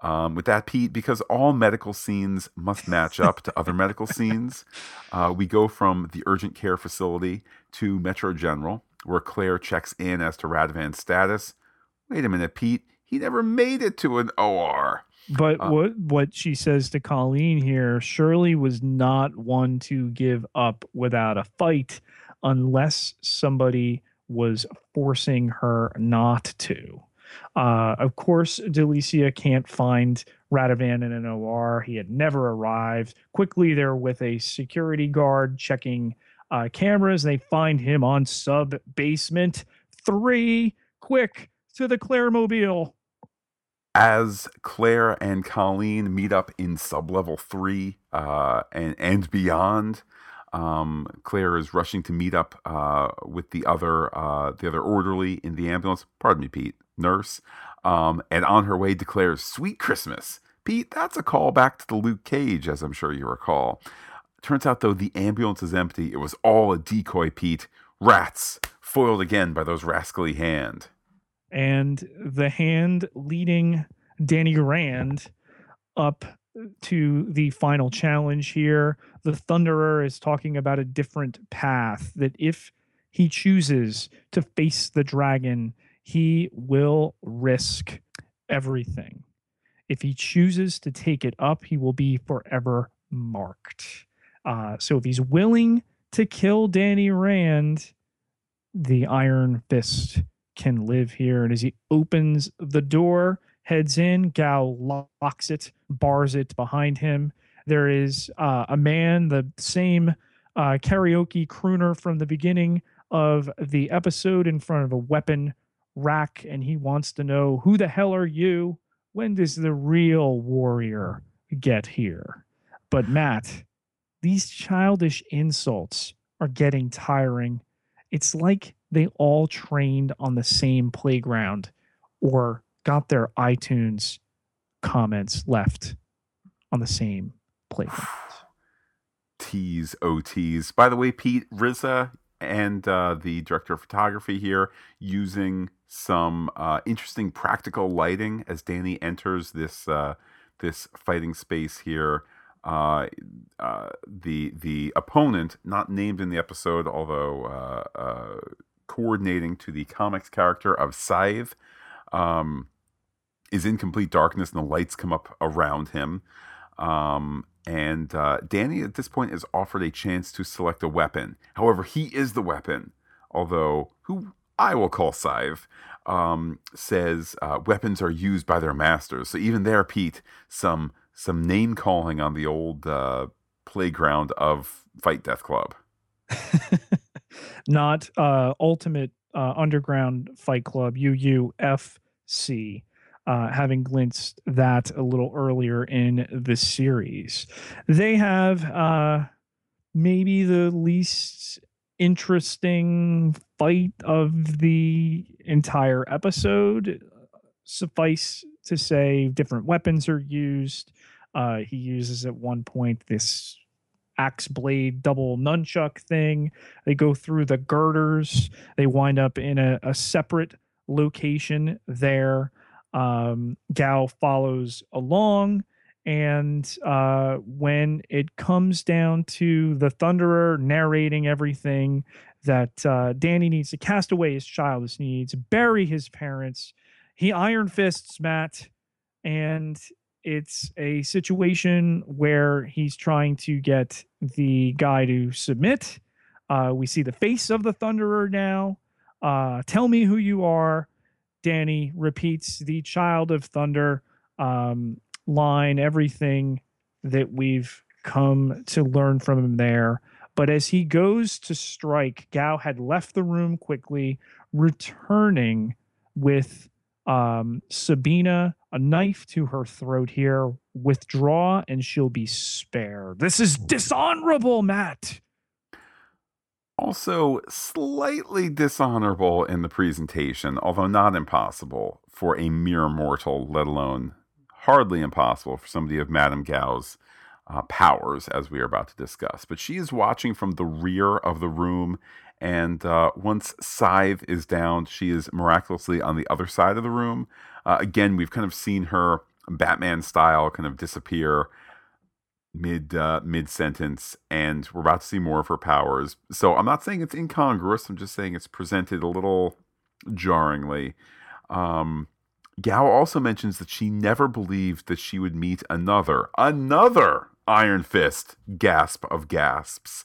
Um, with that, Pete, because all medical scenes must match up to other medical [LAUGHS] scenes, uh, we go from the urgent care facility to Metro General, where Claire checks in as to Radovan's status. Wait a minute, Pete. He never made it to an OR. But uh, what what she says to Colleen here, Shirley was not one to give up without a fight unless somebody was forcing her not to. Uh, of course, Delicia can't find Radovan in an OR. He had never arrived. Quickly, they're with a security guard checking uh, cameras. They find him on sub basement three. Quick to the Claremobile as Claire and Colleen meet up in sub level three uh, and and beyond, um, Claire is rushing to meet up uh, with the other uh, the other orderly in the ambulance. Pardon me, Pete, nurse, um, and on her way declares "Sweet Christmas." Pete, that's a call back to the Luke Cage, as I'm sure you recall. Turns out though the ambulance is empty. It was all a decoy, Pete. Rats foiled again by those rascally hand and the hand leading Danny Rand up to the final challenge here. The Thunderer is talking about a different path that if he chooses to face the dragon, he will risk everything. If he chooses to take it up, he will be forever marked. Uh, so if he's willing to kill Danny Rand, the Iron Fist can live here. And as he opens the door, heads in, Gao locks it, bars it behind him. There is uh, a man, the same uh, karaoke crooner from the beginning of the episode, in front of a weapon rack, and he wants to know who the hell are you? When does the real warrior get here? But Matt, these childish insults are getting tiring. It's like they all trained on the same playground or got their iTunes comments left on the same playground. [SIGHS] OTs, OTs. By the way, Pete RZA and uh, the director of photography here using some uh, interesting practical lighting as Danny enters this uh, this fighting space here. Uh, uh, the the opponent, not named in the episode, although uh, coordinating to the comics character of Scythe, um, is in complete darkness, and the lights come up around him. Um, and uh, Danny at this point is offered a chance to select a weapon. However, he is the weapon, although who I will call Scythe um, says uh, weapons are used by their masters. So even there, Pete, some some name calling on the old uh, playground of Fight Death Club. [LAUGHS] Not uh, Ultimate uh, Underground Fight Club UUFC. Uh, having glimpsed that a little earlier in the series, they have uh, maybe the least interesting fight of the entire episode. Suffice to say, different weapons are used. Uh, he uses at one point this axe blade double nunchuck thing. They go through the girders. They wind up in a, a separate location there. Um, Gao follows along. And uh, when it comes down to the Thunderer narrating everything, that uh, Danny needs to cast away his childish needs, bury his parents, he iron fists Matt, and it's a situation where he's trying to get the guy to submit. Uh, we see the face of the Thunderer now. Uh, tell me who you are. Danny repeats the Child of Thunder um, line, everything that we've come to learn from him there. But as he goes to strike, Gao had left the room quickly, returning with um, Sabina, a knife to her throat here. Withdraw and she'll be spared. This is dishonorable, Matt. Also, slightly dishonorable in the presentation, although not impossible for a mere mortal, let alone hardly impossible for somebody of Madame Gao's uh, powers, as we are about to discuss. But she is watching from the rear of the room, and uh, once Scythe is down, she is miraculously on the other side of the room. Uh, again, we've kind of seen her Batman style kind of disappear mid uh, mid sentence, and we're about to see more of her powers. So I'm not saying it's incongruous. I'm just saying it's presented a little jarringly. Um, Gao also mentions that she never believed that she would meet another, another Iron Fist. Gasp of gasps.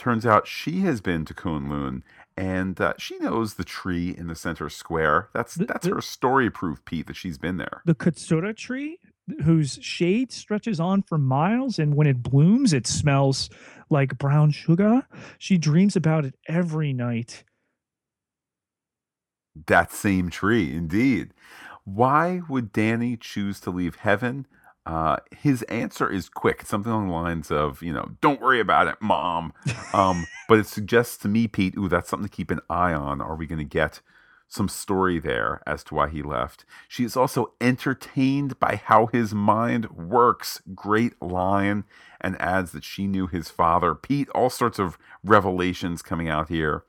Turns out she has been to Kunlun and uh, she knows the tree in the center square. That's The- that's the- her story proof, Pete, that she's been there. The Katsura tree, whose shade stretches on for miles, and when it blooms, it smells like brown sugar. She dreams about it every night. That same tree, indeed. Why would Danny choose to leave heaven? Uh, his answer is quick. It's something along the lines of, you know, don't worry about it, mom. Um, [LAUGHS] but it suggests to me, Pete, ooh, that's something to keep an eye on. Are we going to get some story there as to why he left? She is also entertained by how his mind works. Great line. And adds that she knew his father. Pete, all sorts of revelations coming out here.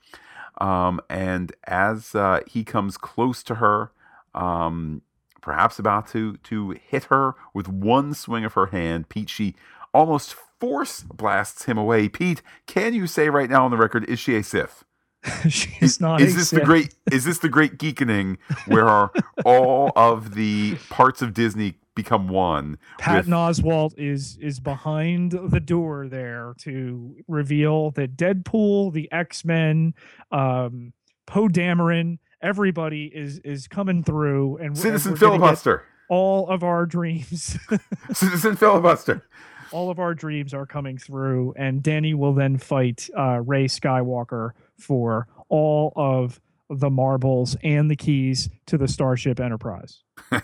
Um, and as uh, he comes close to her, um, perhaps about to to hit her with one swing of her hand, Pete, she almost force blasts him away. Pete, can you say right now on the record, is she a Sith? [LAUGHS] She's not. is this the great? Is this the great geekening where [LAUGHS] all of the parts of Disney become one? Patton with- Oswalt is is behind the door there to reveal that Deadpool, the X Men, um, Poe Dameron, everybody is is coming through, and Citizen we're gonna get filibuster. All of our dreams, [LAUGHS] Citizen filibuster. all of our dreams are coming through, and Danny will then fight uh, Rey Skywalker for all of the marbles and the keys to the Starship Enterprise. [LAUGHS]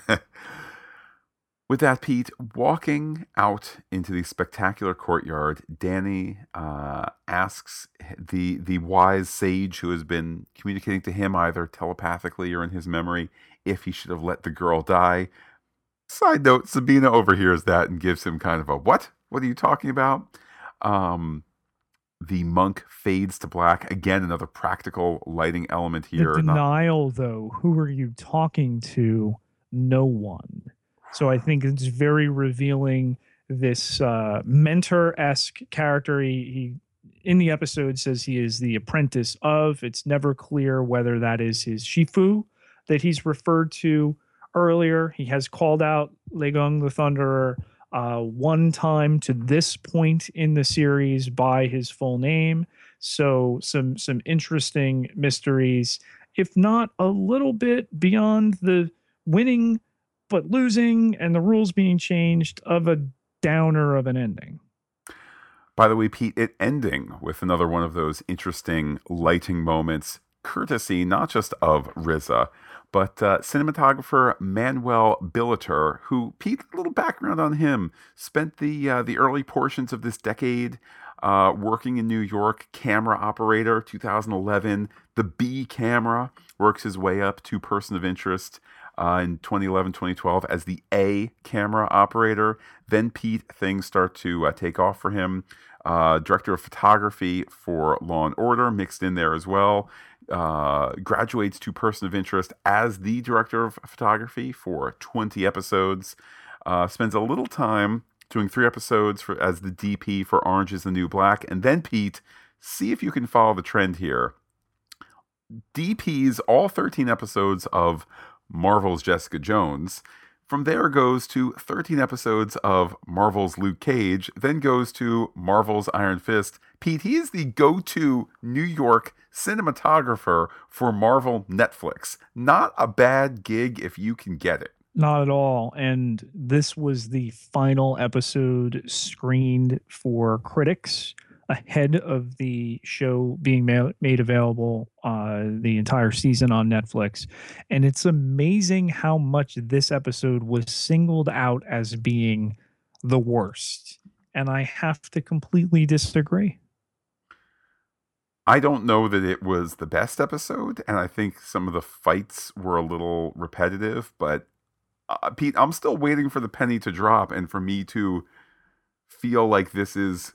With that, Pete, walking out into the spectacular courtyard, Danny uh, asks the the wise sage who has been communicating to him either telepathically or in his memory if he should have let the girl die. Side note: Sabina overhears that and gives him kind of a "What? What are you talking about?" Um, the monk fades to black. Again, another practical lighting element here. The Not- denial, though, who are you talking to? No one. So I think it's very revealing. This uh, mentor esque character. He, he in the episode says he is the apprentice of. It's never clear whether that is his Shifu that he's referred to earlier. He has called out Lei Kung the Thunderer uh, one time to this point in the series by his full name. So some some interesting mysteries, if not a little bit beyond the winning but losing and the rules being changed of a downer of an ending. By the way, Pete, it ending with another one of those interesting lighting moments, courtesy not just of RZA, but uh, cinematographer Manuel Billeter, who Pete, a little background on him, spent the uh, the early portions of this decade uh, working in New York, camera operator, 2011, the B camera, works his way up to person of interest. Uh, in 2011, 2012, as the A camera operator. Then Pete, things start to uh, take off for him. Uh, director of photography for Law and Order, mixed in there as well uh, graduates to person of interest as the director of photography for 20 episodes. Uh, spends a little time doing three episodes for as the DP for Orange is the New Black. And then, Pete, see if you can follow the trend here. DPs all 13 episodes of Marvel's Jessica Jones. From there goes to 13 episodes of Marvel's Luke Cage, then goes to Marvel's Iron Fist. Pete, he is the go to New York cinematographer for Marvel Netflix. Not a bad gig if you can get it. Not at all. And this was the final episode screened for critics ahead of the show being ma- made available uh, the entire season on Netflix. And it's amazing how much this episode was singled out as being the worst. And I have to completely disagree. I don't know that it was the best episode, and I think some of the fights were a little repetitive. But uh, Pete, I'm still waiting for the penny to drop, and for me to feel like this is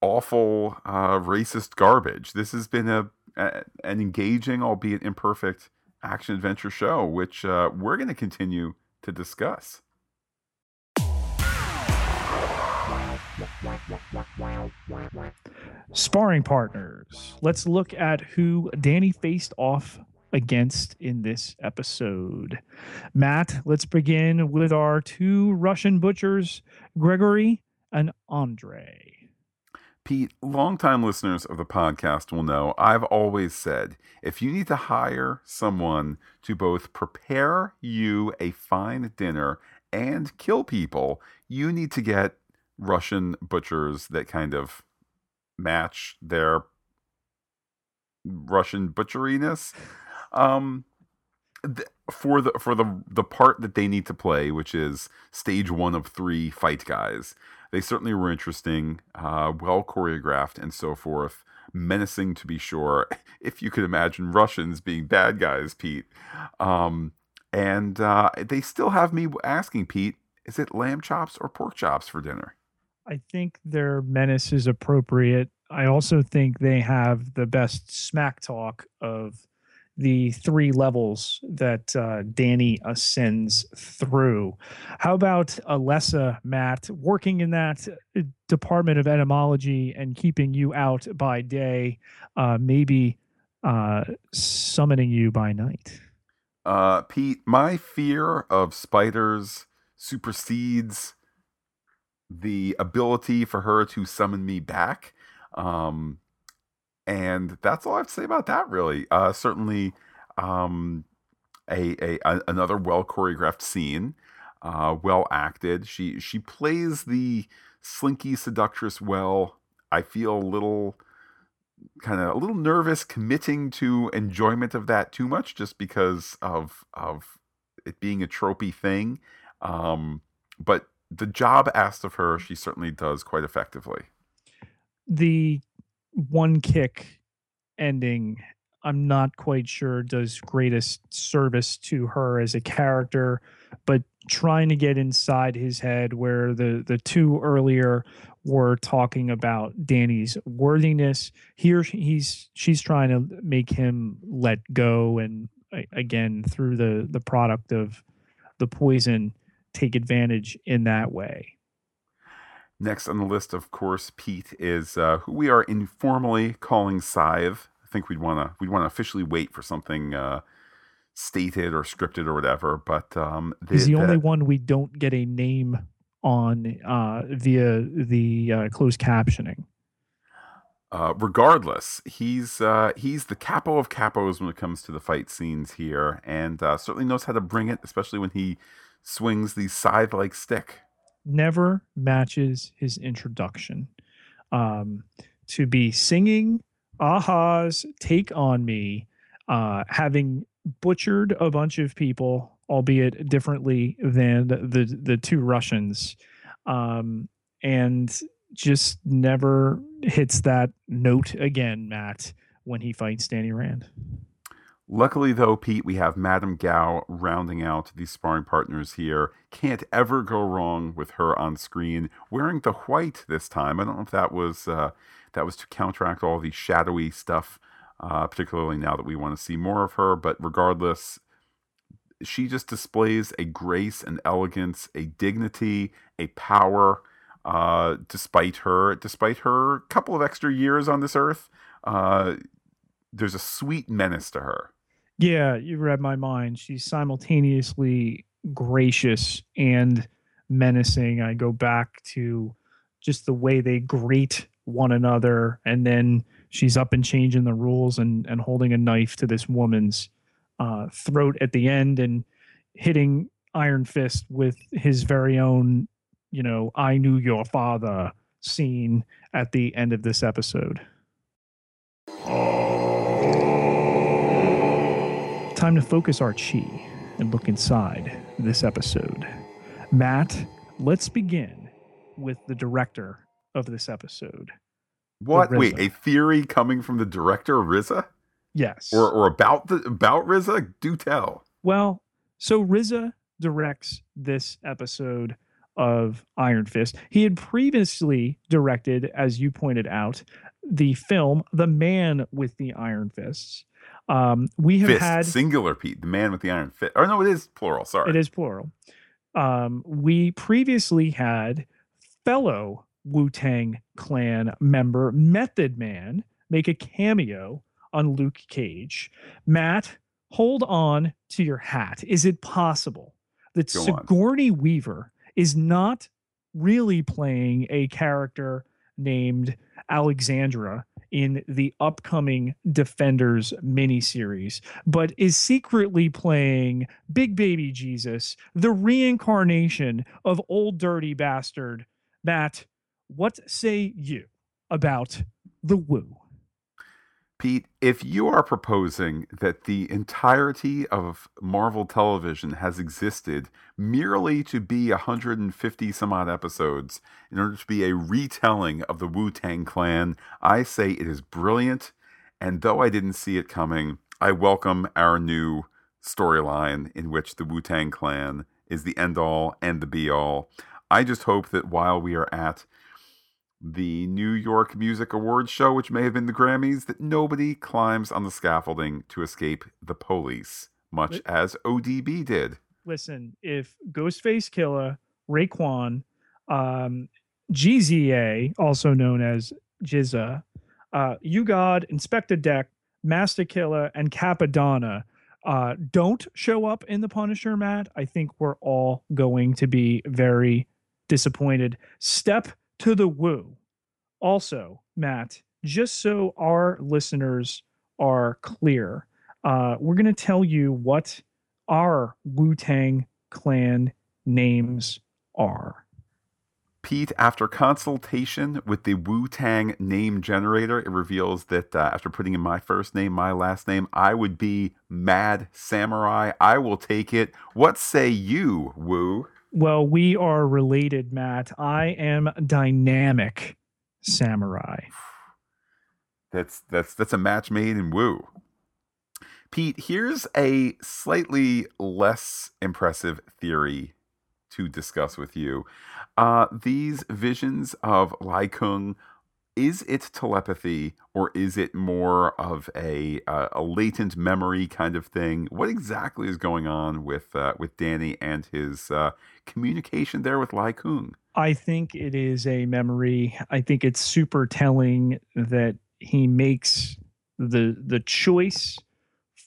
awful, uh, racist garbage. This has been a, a an engaging, albeit imperfect, action adventure show, which uh, we're going to continue to discuss. Sparring partners. Let's look at who Danny faced off against in this episode. Matt, let's begin with our two Russian butchers, Gregory and Andre. Pete, longtime listeners of the podcast will know I've always said if you need to hire someone to both prepare you a fine dinner and kill people, you need to get Russian butchers that kind of match their Russian butcheriness. Um, for the for the the part that they need to play, which is stage one of three fight guys, they certainly were interesting, uh, well choreographed, and so forth. Menacing to be sure, [LAUGHS] if you could imagine Russians being bad guys, Pete. Um, and uh, they still have me asking, Pete, is it lamb chops or pork chops for dinner? I think their menace is appropriate. I also think they have the best smack talk of the three levels that uh, Danny ascends through. How about Alessa, Matt, working in that uh, department of etymology and keeping you out by day, uh, maybe uh, summoning you by night? Uh, Pete, my fear of spiders supersedes the ability for her to summon me back. Um, and that's all I have to say about that. Really, uh, certainly, um, a, a, a another well choreographed scene, uh, well acted. She she plays the slinky seductress well. I feel a little kind of a little nervous committing to enjoyment of that too much just because of of it being a tropey thing. Um, but the job asked of her, she certainly does quite effectively. The one kick ending, I'm not quite sure does greatest service to her as a character, but trying to get inside his head where the the two earlier were talking about Danny's worthiness. Here he's she's trying to make him let go and again through the the product of the poison take advantage in that way. Next on the list, of course, Pete is uh, who we are informally calling Scythe. I think we'd want to we'd want to officially wait for something uh, stated or scripted or whatever. But um, the, he's the, the only one we don't get a name on uh, via the uh, closed captioning. Uh, regardless, he's uh, he's the capo of capos when it comes to the fight scenes here, and uh, certainly knows how to bring it, especially when he swings the scythe-like stick. Never matches his introduction. Um, to be singing a-ha's "Take on Me," uh, having butchered a bunch of people, albeit differently than the the two Russians, um, and just never hits that note again, Matt, when he fights Danny Rand. Luckily, though, Pete, we have Madame Gao rounding out these sparring partners here. Can't ever go wrong with her on screen, wearing the white this time. I don't know if that was uh, that was to counteract all the shadowy stuff uh, particularly now that we want to see more of her. But regardless, she just displays a grace and elegance, a dignity, a power. Uh, despite her, despite her couple of extra years on this earth, uh, there's a sweet menace to her. Yeah, you read my mind. She's simultaneously gracious and menacing. I go back to just the way they greet one another and then she's up and changing the rules and and holding a knife to this woman's uh, throat at the end and hitting Iron Fist with his very own, you know, I knew your father scene at the end of this episode. Time to focus our chi and look inside this episode. Matt, let's begin with the director of this episode. What? Wait, a theory coming from the director RZA? Yes. Or or about the about RZA? Do tell. Well, so RZA directs this episode of Iron Fist. He had previously directed, as you pointed out, the film The Man with the Iron Fists. Um, we have fist, had singular Pete, the man with the iron fist. Or no, it is plural. Sorry, it is plural. Um, we previously had fellow Wu Tang Clan member Method Man make a cameo on Luke Cage. Matt, hold on to your hat. Is it possible that Go Sigourney on. Weaver is not really playing a character named Alexandra in the upcoming Defenders miniseries, but is secretly playing Big Baby Jesus, the reincarnation of old dirty bastard Matt what say you about the Wu? Pete, if you are proposing that the entirety of Marvel television has existed merely to be 150 some odd episodes in order to be a retelling of the Wu Tang Clan, I say it is brilliant. And though I didn't see it coming, I welcome our new storyline in which the Wu Tang Clan is the end all and the be all. I just hope that while we are at the New York Music Awards show, which may have been the Grammys, that nobody climbs on the scaffolding to escape the police, much as ODB did. Listen, if Ghostface Killah, Raekwon, um, GZA, also known as Jizza, uh, U-God, Inspectah Deck, Masta Killa, and Cappadonna uh, don't show up in the Punisher, Matt, I think we're all going to be very disappointed. Step to the Wu. Also, Matt, just so our listeners are clear, uh, we're going to tell you what our Wu Tang clan names are. Pete, after consultation with the Wu Tang name generator, it reveals that uh, after putting in my first name, my last name, I would be Mad Samurai. I will take it. What say you, Wu? Well, we are related, Matt. I am dynamic samurai. That's that's that's a match made in woo. Pete, here's a slightly less impressive theory to discuss with you. Uh, these visions of Lei Kung, is it telepathy or is it more of a uh, a latent memory kind of thing? What exactly is going on with uh, with Danny and his uh, communication there with Lei Kung? I think it is a memory. I think it's super telling that he makes the the choice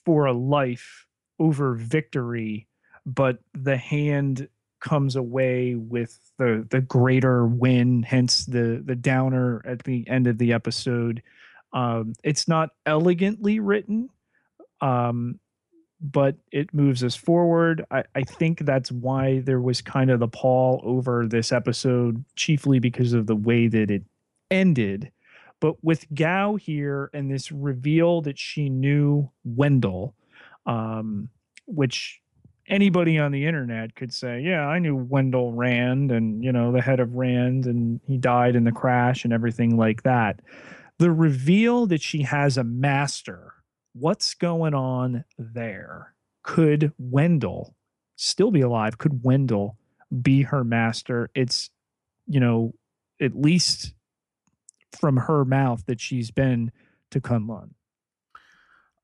for a life over victory, but the hand comes away with the the greater win, hence the the downer at the end of the episode. Um, it's not elegantly written, um, but it moves us forward. I, I think that's why there was kind of the pall over this episode, chiefly because of the way that it ended. But with Gao here and this reveal that she knew Wendell, um, which anybody on the internet could say, yeah, I knew Wendell Rand and, you know, the head of Rand and he died in the crash and everything like that. The reveal that she has a master, what's going on there? Could Wendell still be alive? Could Wendell be her master? It's, you know, at least from her mouth that she's been to Kunlun.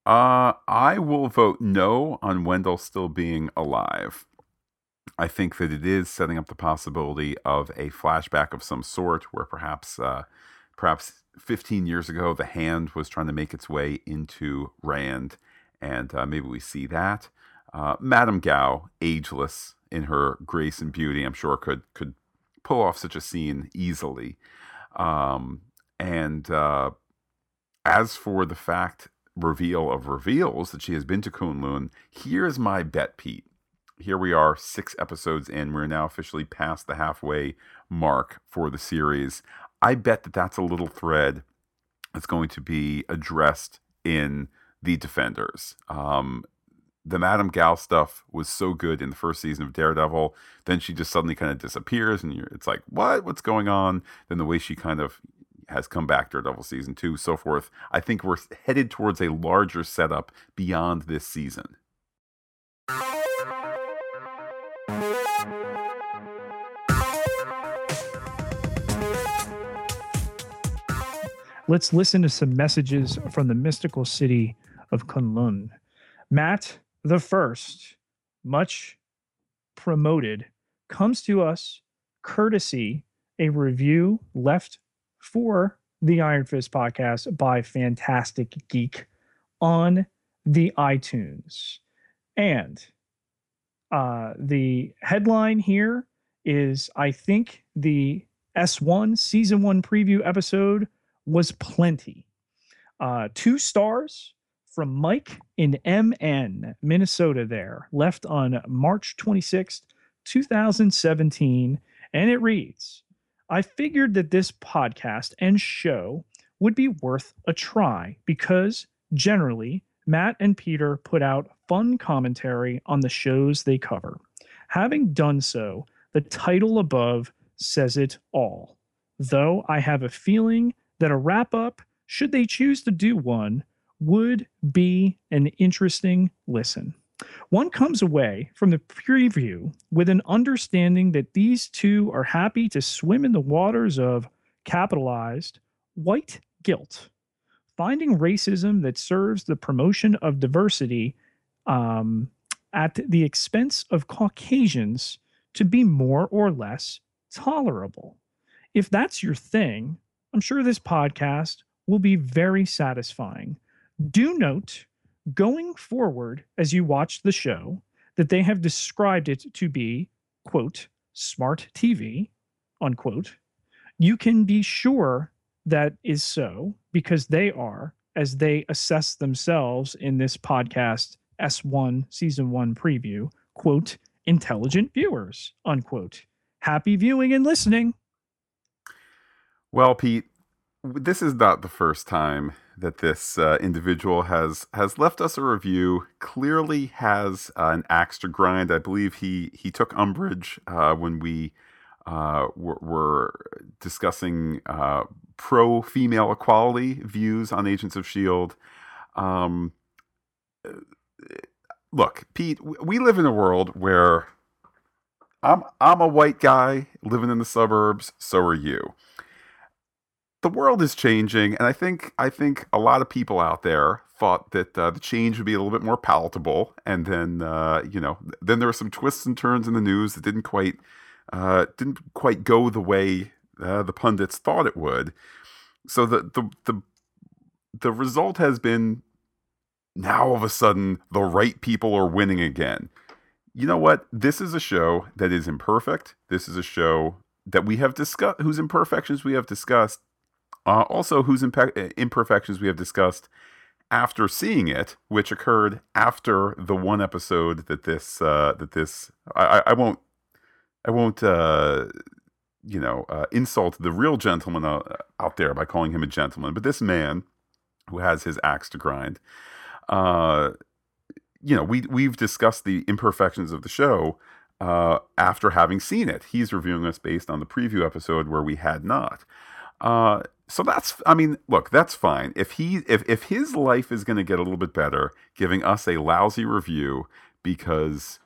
Uh, I will vote no on Wendell still being alive. I think that it is setting up the possibility of a flashback of some sort, where perhaps, uh, perhaps 15 years ago, the hand was trying to make its way into Rand, and uh, maybe we see that. Uh, Madame Gao, ageless in her grace and beauty, I'm sure could could pull off such a scene easily. Um, and uh, as for the fact reveal of reveals that she has been to Kunlun, here's my bet, Pete. Here we are, six episodes in. We're now officially past the halfway mark for the series. I bet that that's a little thread that's going to be addressed in the Defenders. Um, the Madame Gao stuff was so good in the first season of Daredevil. Then she just suddenly kind of disappears, and it's like, what? What's going on? Then the way she kind of has come back to Daredevil season two, so forth. I think we're headed towards a larger setup beyond this season. Let's listen to some messages from the mystical city of Kunlun. Matt the First, much promoted, comes to us courtesy a review left for the Iron Fist podcast by Fantastic Geek on the iTunes. And uh, the headline here is I think the S1 season one preview episode was plenty. Uh, two stars from Mike in MN, Minnesota, there, left on March 26th, 2017. And it reads I figured that this podcast and show would be worth a try because generally, Matt and Peter put out fun commentary on the shows they cover. Having done so, the title above says it all. Though I have a feeling that a wrap up, should they choose to do one, would be an interesting listen. One comes away from the preview with an understanding that these two are happy to swim in the waters of capitalized white guilt, finding racism that serves the promotion of diversity um, at the expense of Caucasians to be more or less tolerable. If that's your thing, I'm sure this podcast will be very satisfying. Do note going forward as you watch the show that they have described it to be, quote, smart TV, unquote. You can be sure that is so because they are, as they assess themselves in this podcast S1 season one preview, quote, intelligent viewers, unquote. Happy viewing and listening. Well, Pete, this is not the first time that this uh, individual has has left us a review. Clearly has uh, an axe to grind. I believe he he took umbrage uh, when we uh, were, were, discussing uh, pro female equality views on Agents of Shield. Um, look, Pete, we live in a world where I'm I'm a white guy living in the suburbs. So are you. The world is changing, and I think I think a lot of people out there thought that uh, the change would be a little bit more palatable, and then uh, you know, then there were some twists and turns in the news that didn't quite uh, didn't quite go the way uh, the pundits thought it would. So the the the the result has been now all of a sudden the right people are winning again. You know what? This is a show that is imperfect. This is a show that we have discussed, whose imperfections we have discussed, uh, also whose impe- imperfections we have discussed after seeing it, which occurred after the one episode that this uh, that this I, I won't I won't uh, you know uh, insult the real gentleman uh, out there by calling him a gentleman, but this man who has his axe to grind. Uh, you know, we we've discussed the imperfections of the show uh, after having seen it. He's reviewing us based on the preview episode where we had not. Uh, so that's, I mean, look, that's fine. If he, if if his life is going to get a little bit better, giving us a lousy review because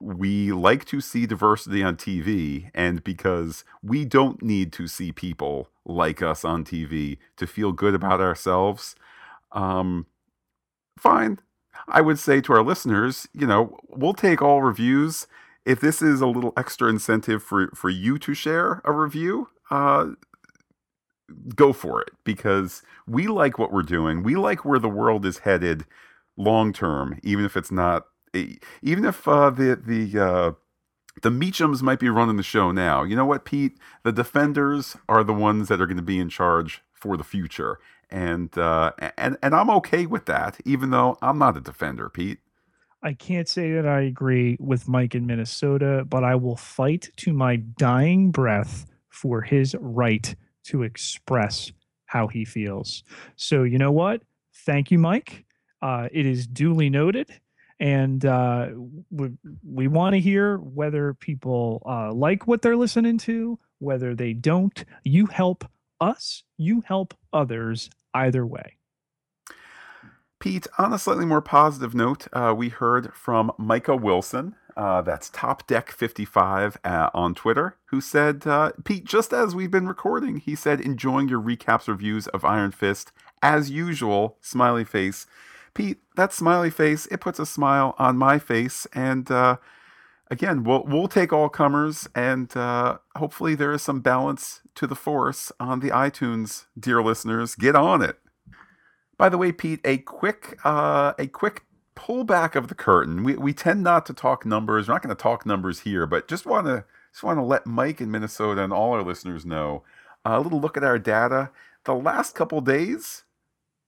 we like to see diversity on TV and because we don't need to see people like us on TV to feel good about ourselves, um, fine. I would say to our listeners, you know, we'll take all reviews. If this is a little extra incentive for, for you to share a review, uh, go for it because we like what we're doing. We like where the world is headed long term, even if it's not even if uh, the the uh, the Meachums might be running the show now. You know what, Pete? The defenders are the ones that are going to be in charge for the future, and uh, and and I'm okay with that, even though I'm not a defender, Pete. I can't say that I agree with Mike in Minnesota, but I will fight to my dying breath for his right to express how he feels. So you know what? Thank you, Mike. Uh, it is duly noted and uh, we, we want to hear whether people uh, like what they're listening to, whether they don't. You help us, you help others either way. Pete, on a slightly more positive note, uh, we heard from Micah Wilson. Uh, that's Top Deck 55 uh, on Twitter, who said, uh, Pete, just as we've been recording, he said, enjoying your recaps reviews of Iron Fist as usual, smiley face. Pete, that smiley face, it puts a smile on my face. And uh, again, we'll, we'll take all comers, and uh, hopefully there is some balance to the force on the iTunes, dear listeners. Get on it. By the way, Pete, a quick uh, a quick pullback of the curtain. We, we tend not to talk numbers. We're not going to talk numbers here, but just want to just want to let Mike in Minnesota and all our listeners know a little look at our data. The last couple days,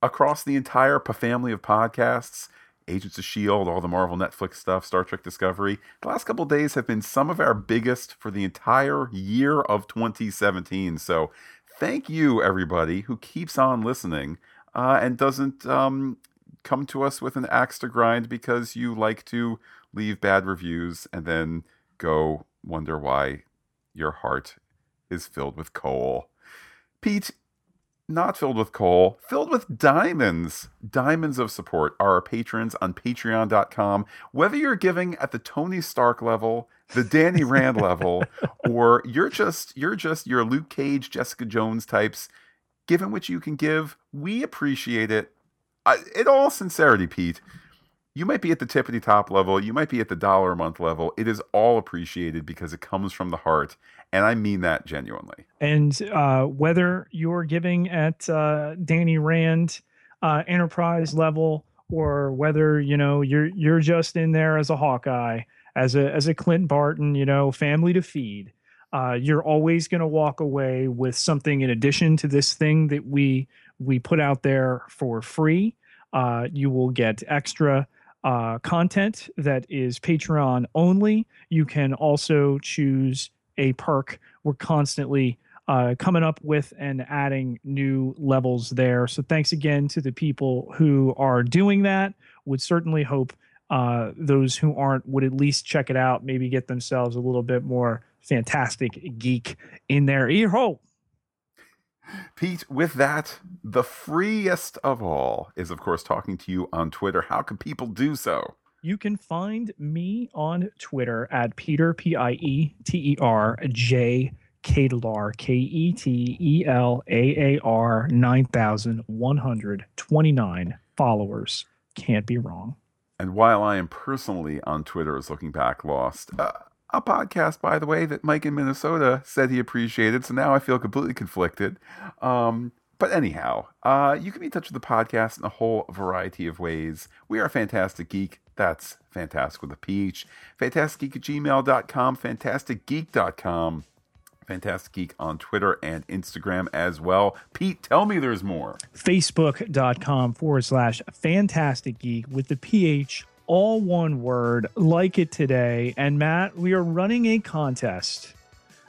across the entire family of podcasts, Agents of S.H.I.E.L.D., all the Marvel Netflix stuff, Star Trek Discovery, the last couple days have been some of our biggest for the entire year of 2017. So thank you, everybody who keeps on listening uh, and doesn't um, come to us with an axe to grind because you like to leave bad reviews and then go wonder why your heart is filled with coal. Pete, not filled with coal, filled with diamonds. Diamonds of support are our patrons on patreon.com. Whether you're giving at the Tony Stark level, the Danny [LAUGHS] Rand level, or you're just you're just your Luke Cage, Jessica Jones types, given what you can give, we appreciate it. Uh, in all sincerity, Pete, you might be at the tippity top level, you might be at the dollar a month level. It is all appreciated because it comes from the heart, and I mean that genuinely. And uh, whether you're giving at uh, Danny Rand uh, enterprise level, or whether you know you're you're just in there as a Hawkeye, as a as a Clint Barton, you know, family to feed. Uh, you're always going to walk away with something in addition to this thing that we we put out there for free. Uh, you will get extra uh, content that is Patreon only. You can also choose a perk. We're constantly uh, coming up with and adding new levels there. So thanks again to the people who are doing that. Would certainly hope uh, those who aren't would at least check it out, maybe get themselves a little bit more fantastic geek in their ear hole. Pete, with that, the freest of all is, of course, talking to you on Twitter. How can people do so? You can find me on Twitter at Peter P I E T E R J Ketelaar K E T E L A A R nine thousand one hundred twenty nine followers. Can't be wrong. And while I am personally on Twitter as Looking Back Lost, uh, a podcast, by the way, that Mike in Minnesota said he appreciated. So now I feel completely conflicted. Um, but anyhow, uh, you can be in touch with the podcast in a whole variety of ways. We are Fantastic Geek. That's fantastic with a PH. Fantasticgeek at gmail.com, fantasticgeek.com. Fantastic Geek on Twitter and Instagram as well. Pete, tell me there's more. Facebook.com forward slash fantastic geek with the PH all one word, like it today. And Matt, we are running a contest,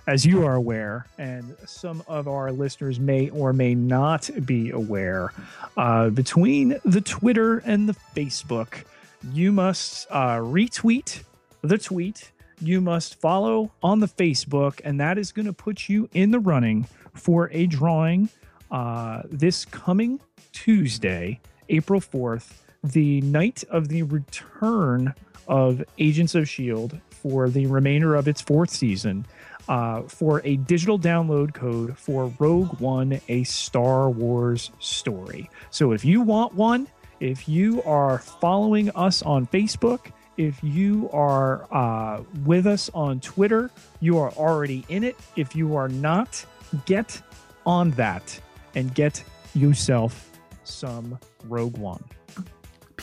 as you are aware, and some of our listeners may or may not be aware. Uh, between the Twitter and the Facebook, you must uh, retweet the tweet. You must follow on the Facebook, and that is going to put you in the running for a drawing uh, this coming Tuesday, April 4th the night of the return of Agents of S.H.I.E.L.D. for the remainder of its fourth season uh, for a digital download code for Rogue One, a Star Wars story. So if you want one, if you are following us on Facebook, if you are uh, with us on Twitter, you are already in it. If you are not, get on that and get yourself some Rogue One.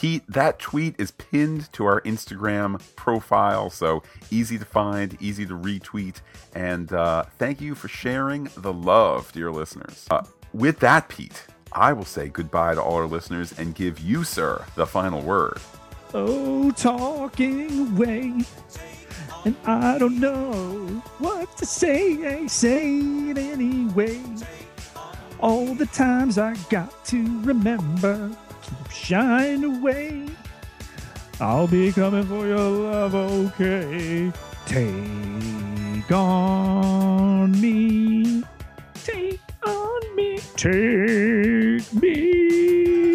Pete, that tweet is pinned to our Instagram profile, so easy to find, easy to retweet, and uh, thank you for sharing the love, dear listeners. Uh, with that, Pete, I will say goodbye to all our listeners and give you, sir, the final word. Oh, talking away, and I don't know what to say. Say it anyway. All the times I got to remember shine away. I'll be coming for your love, okay? Take on me, take on me, take me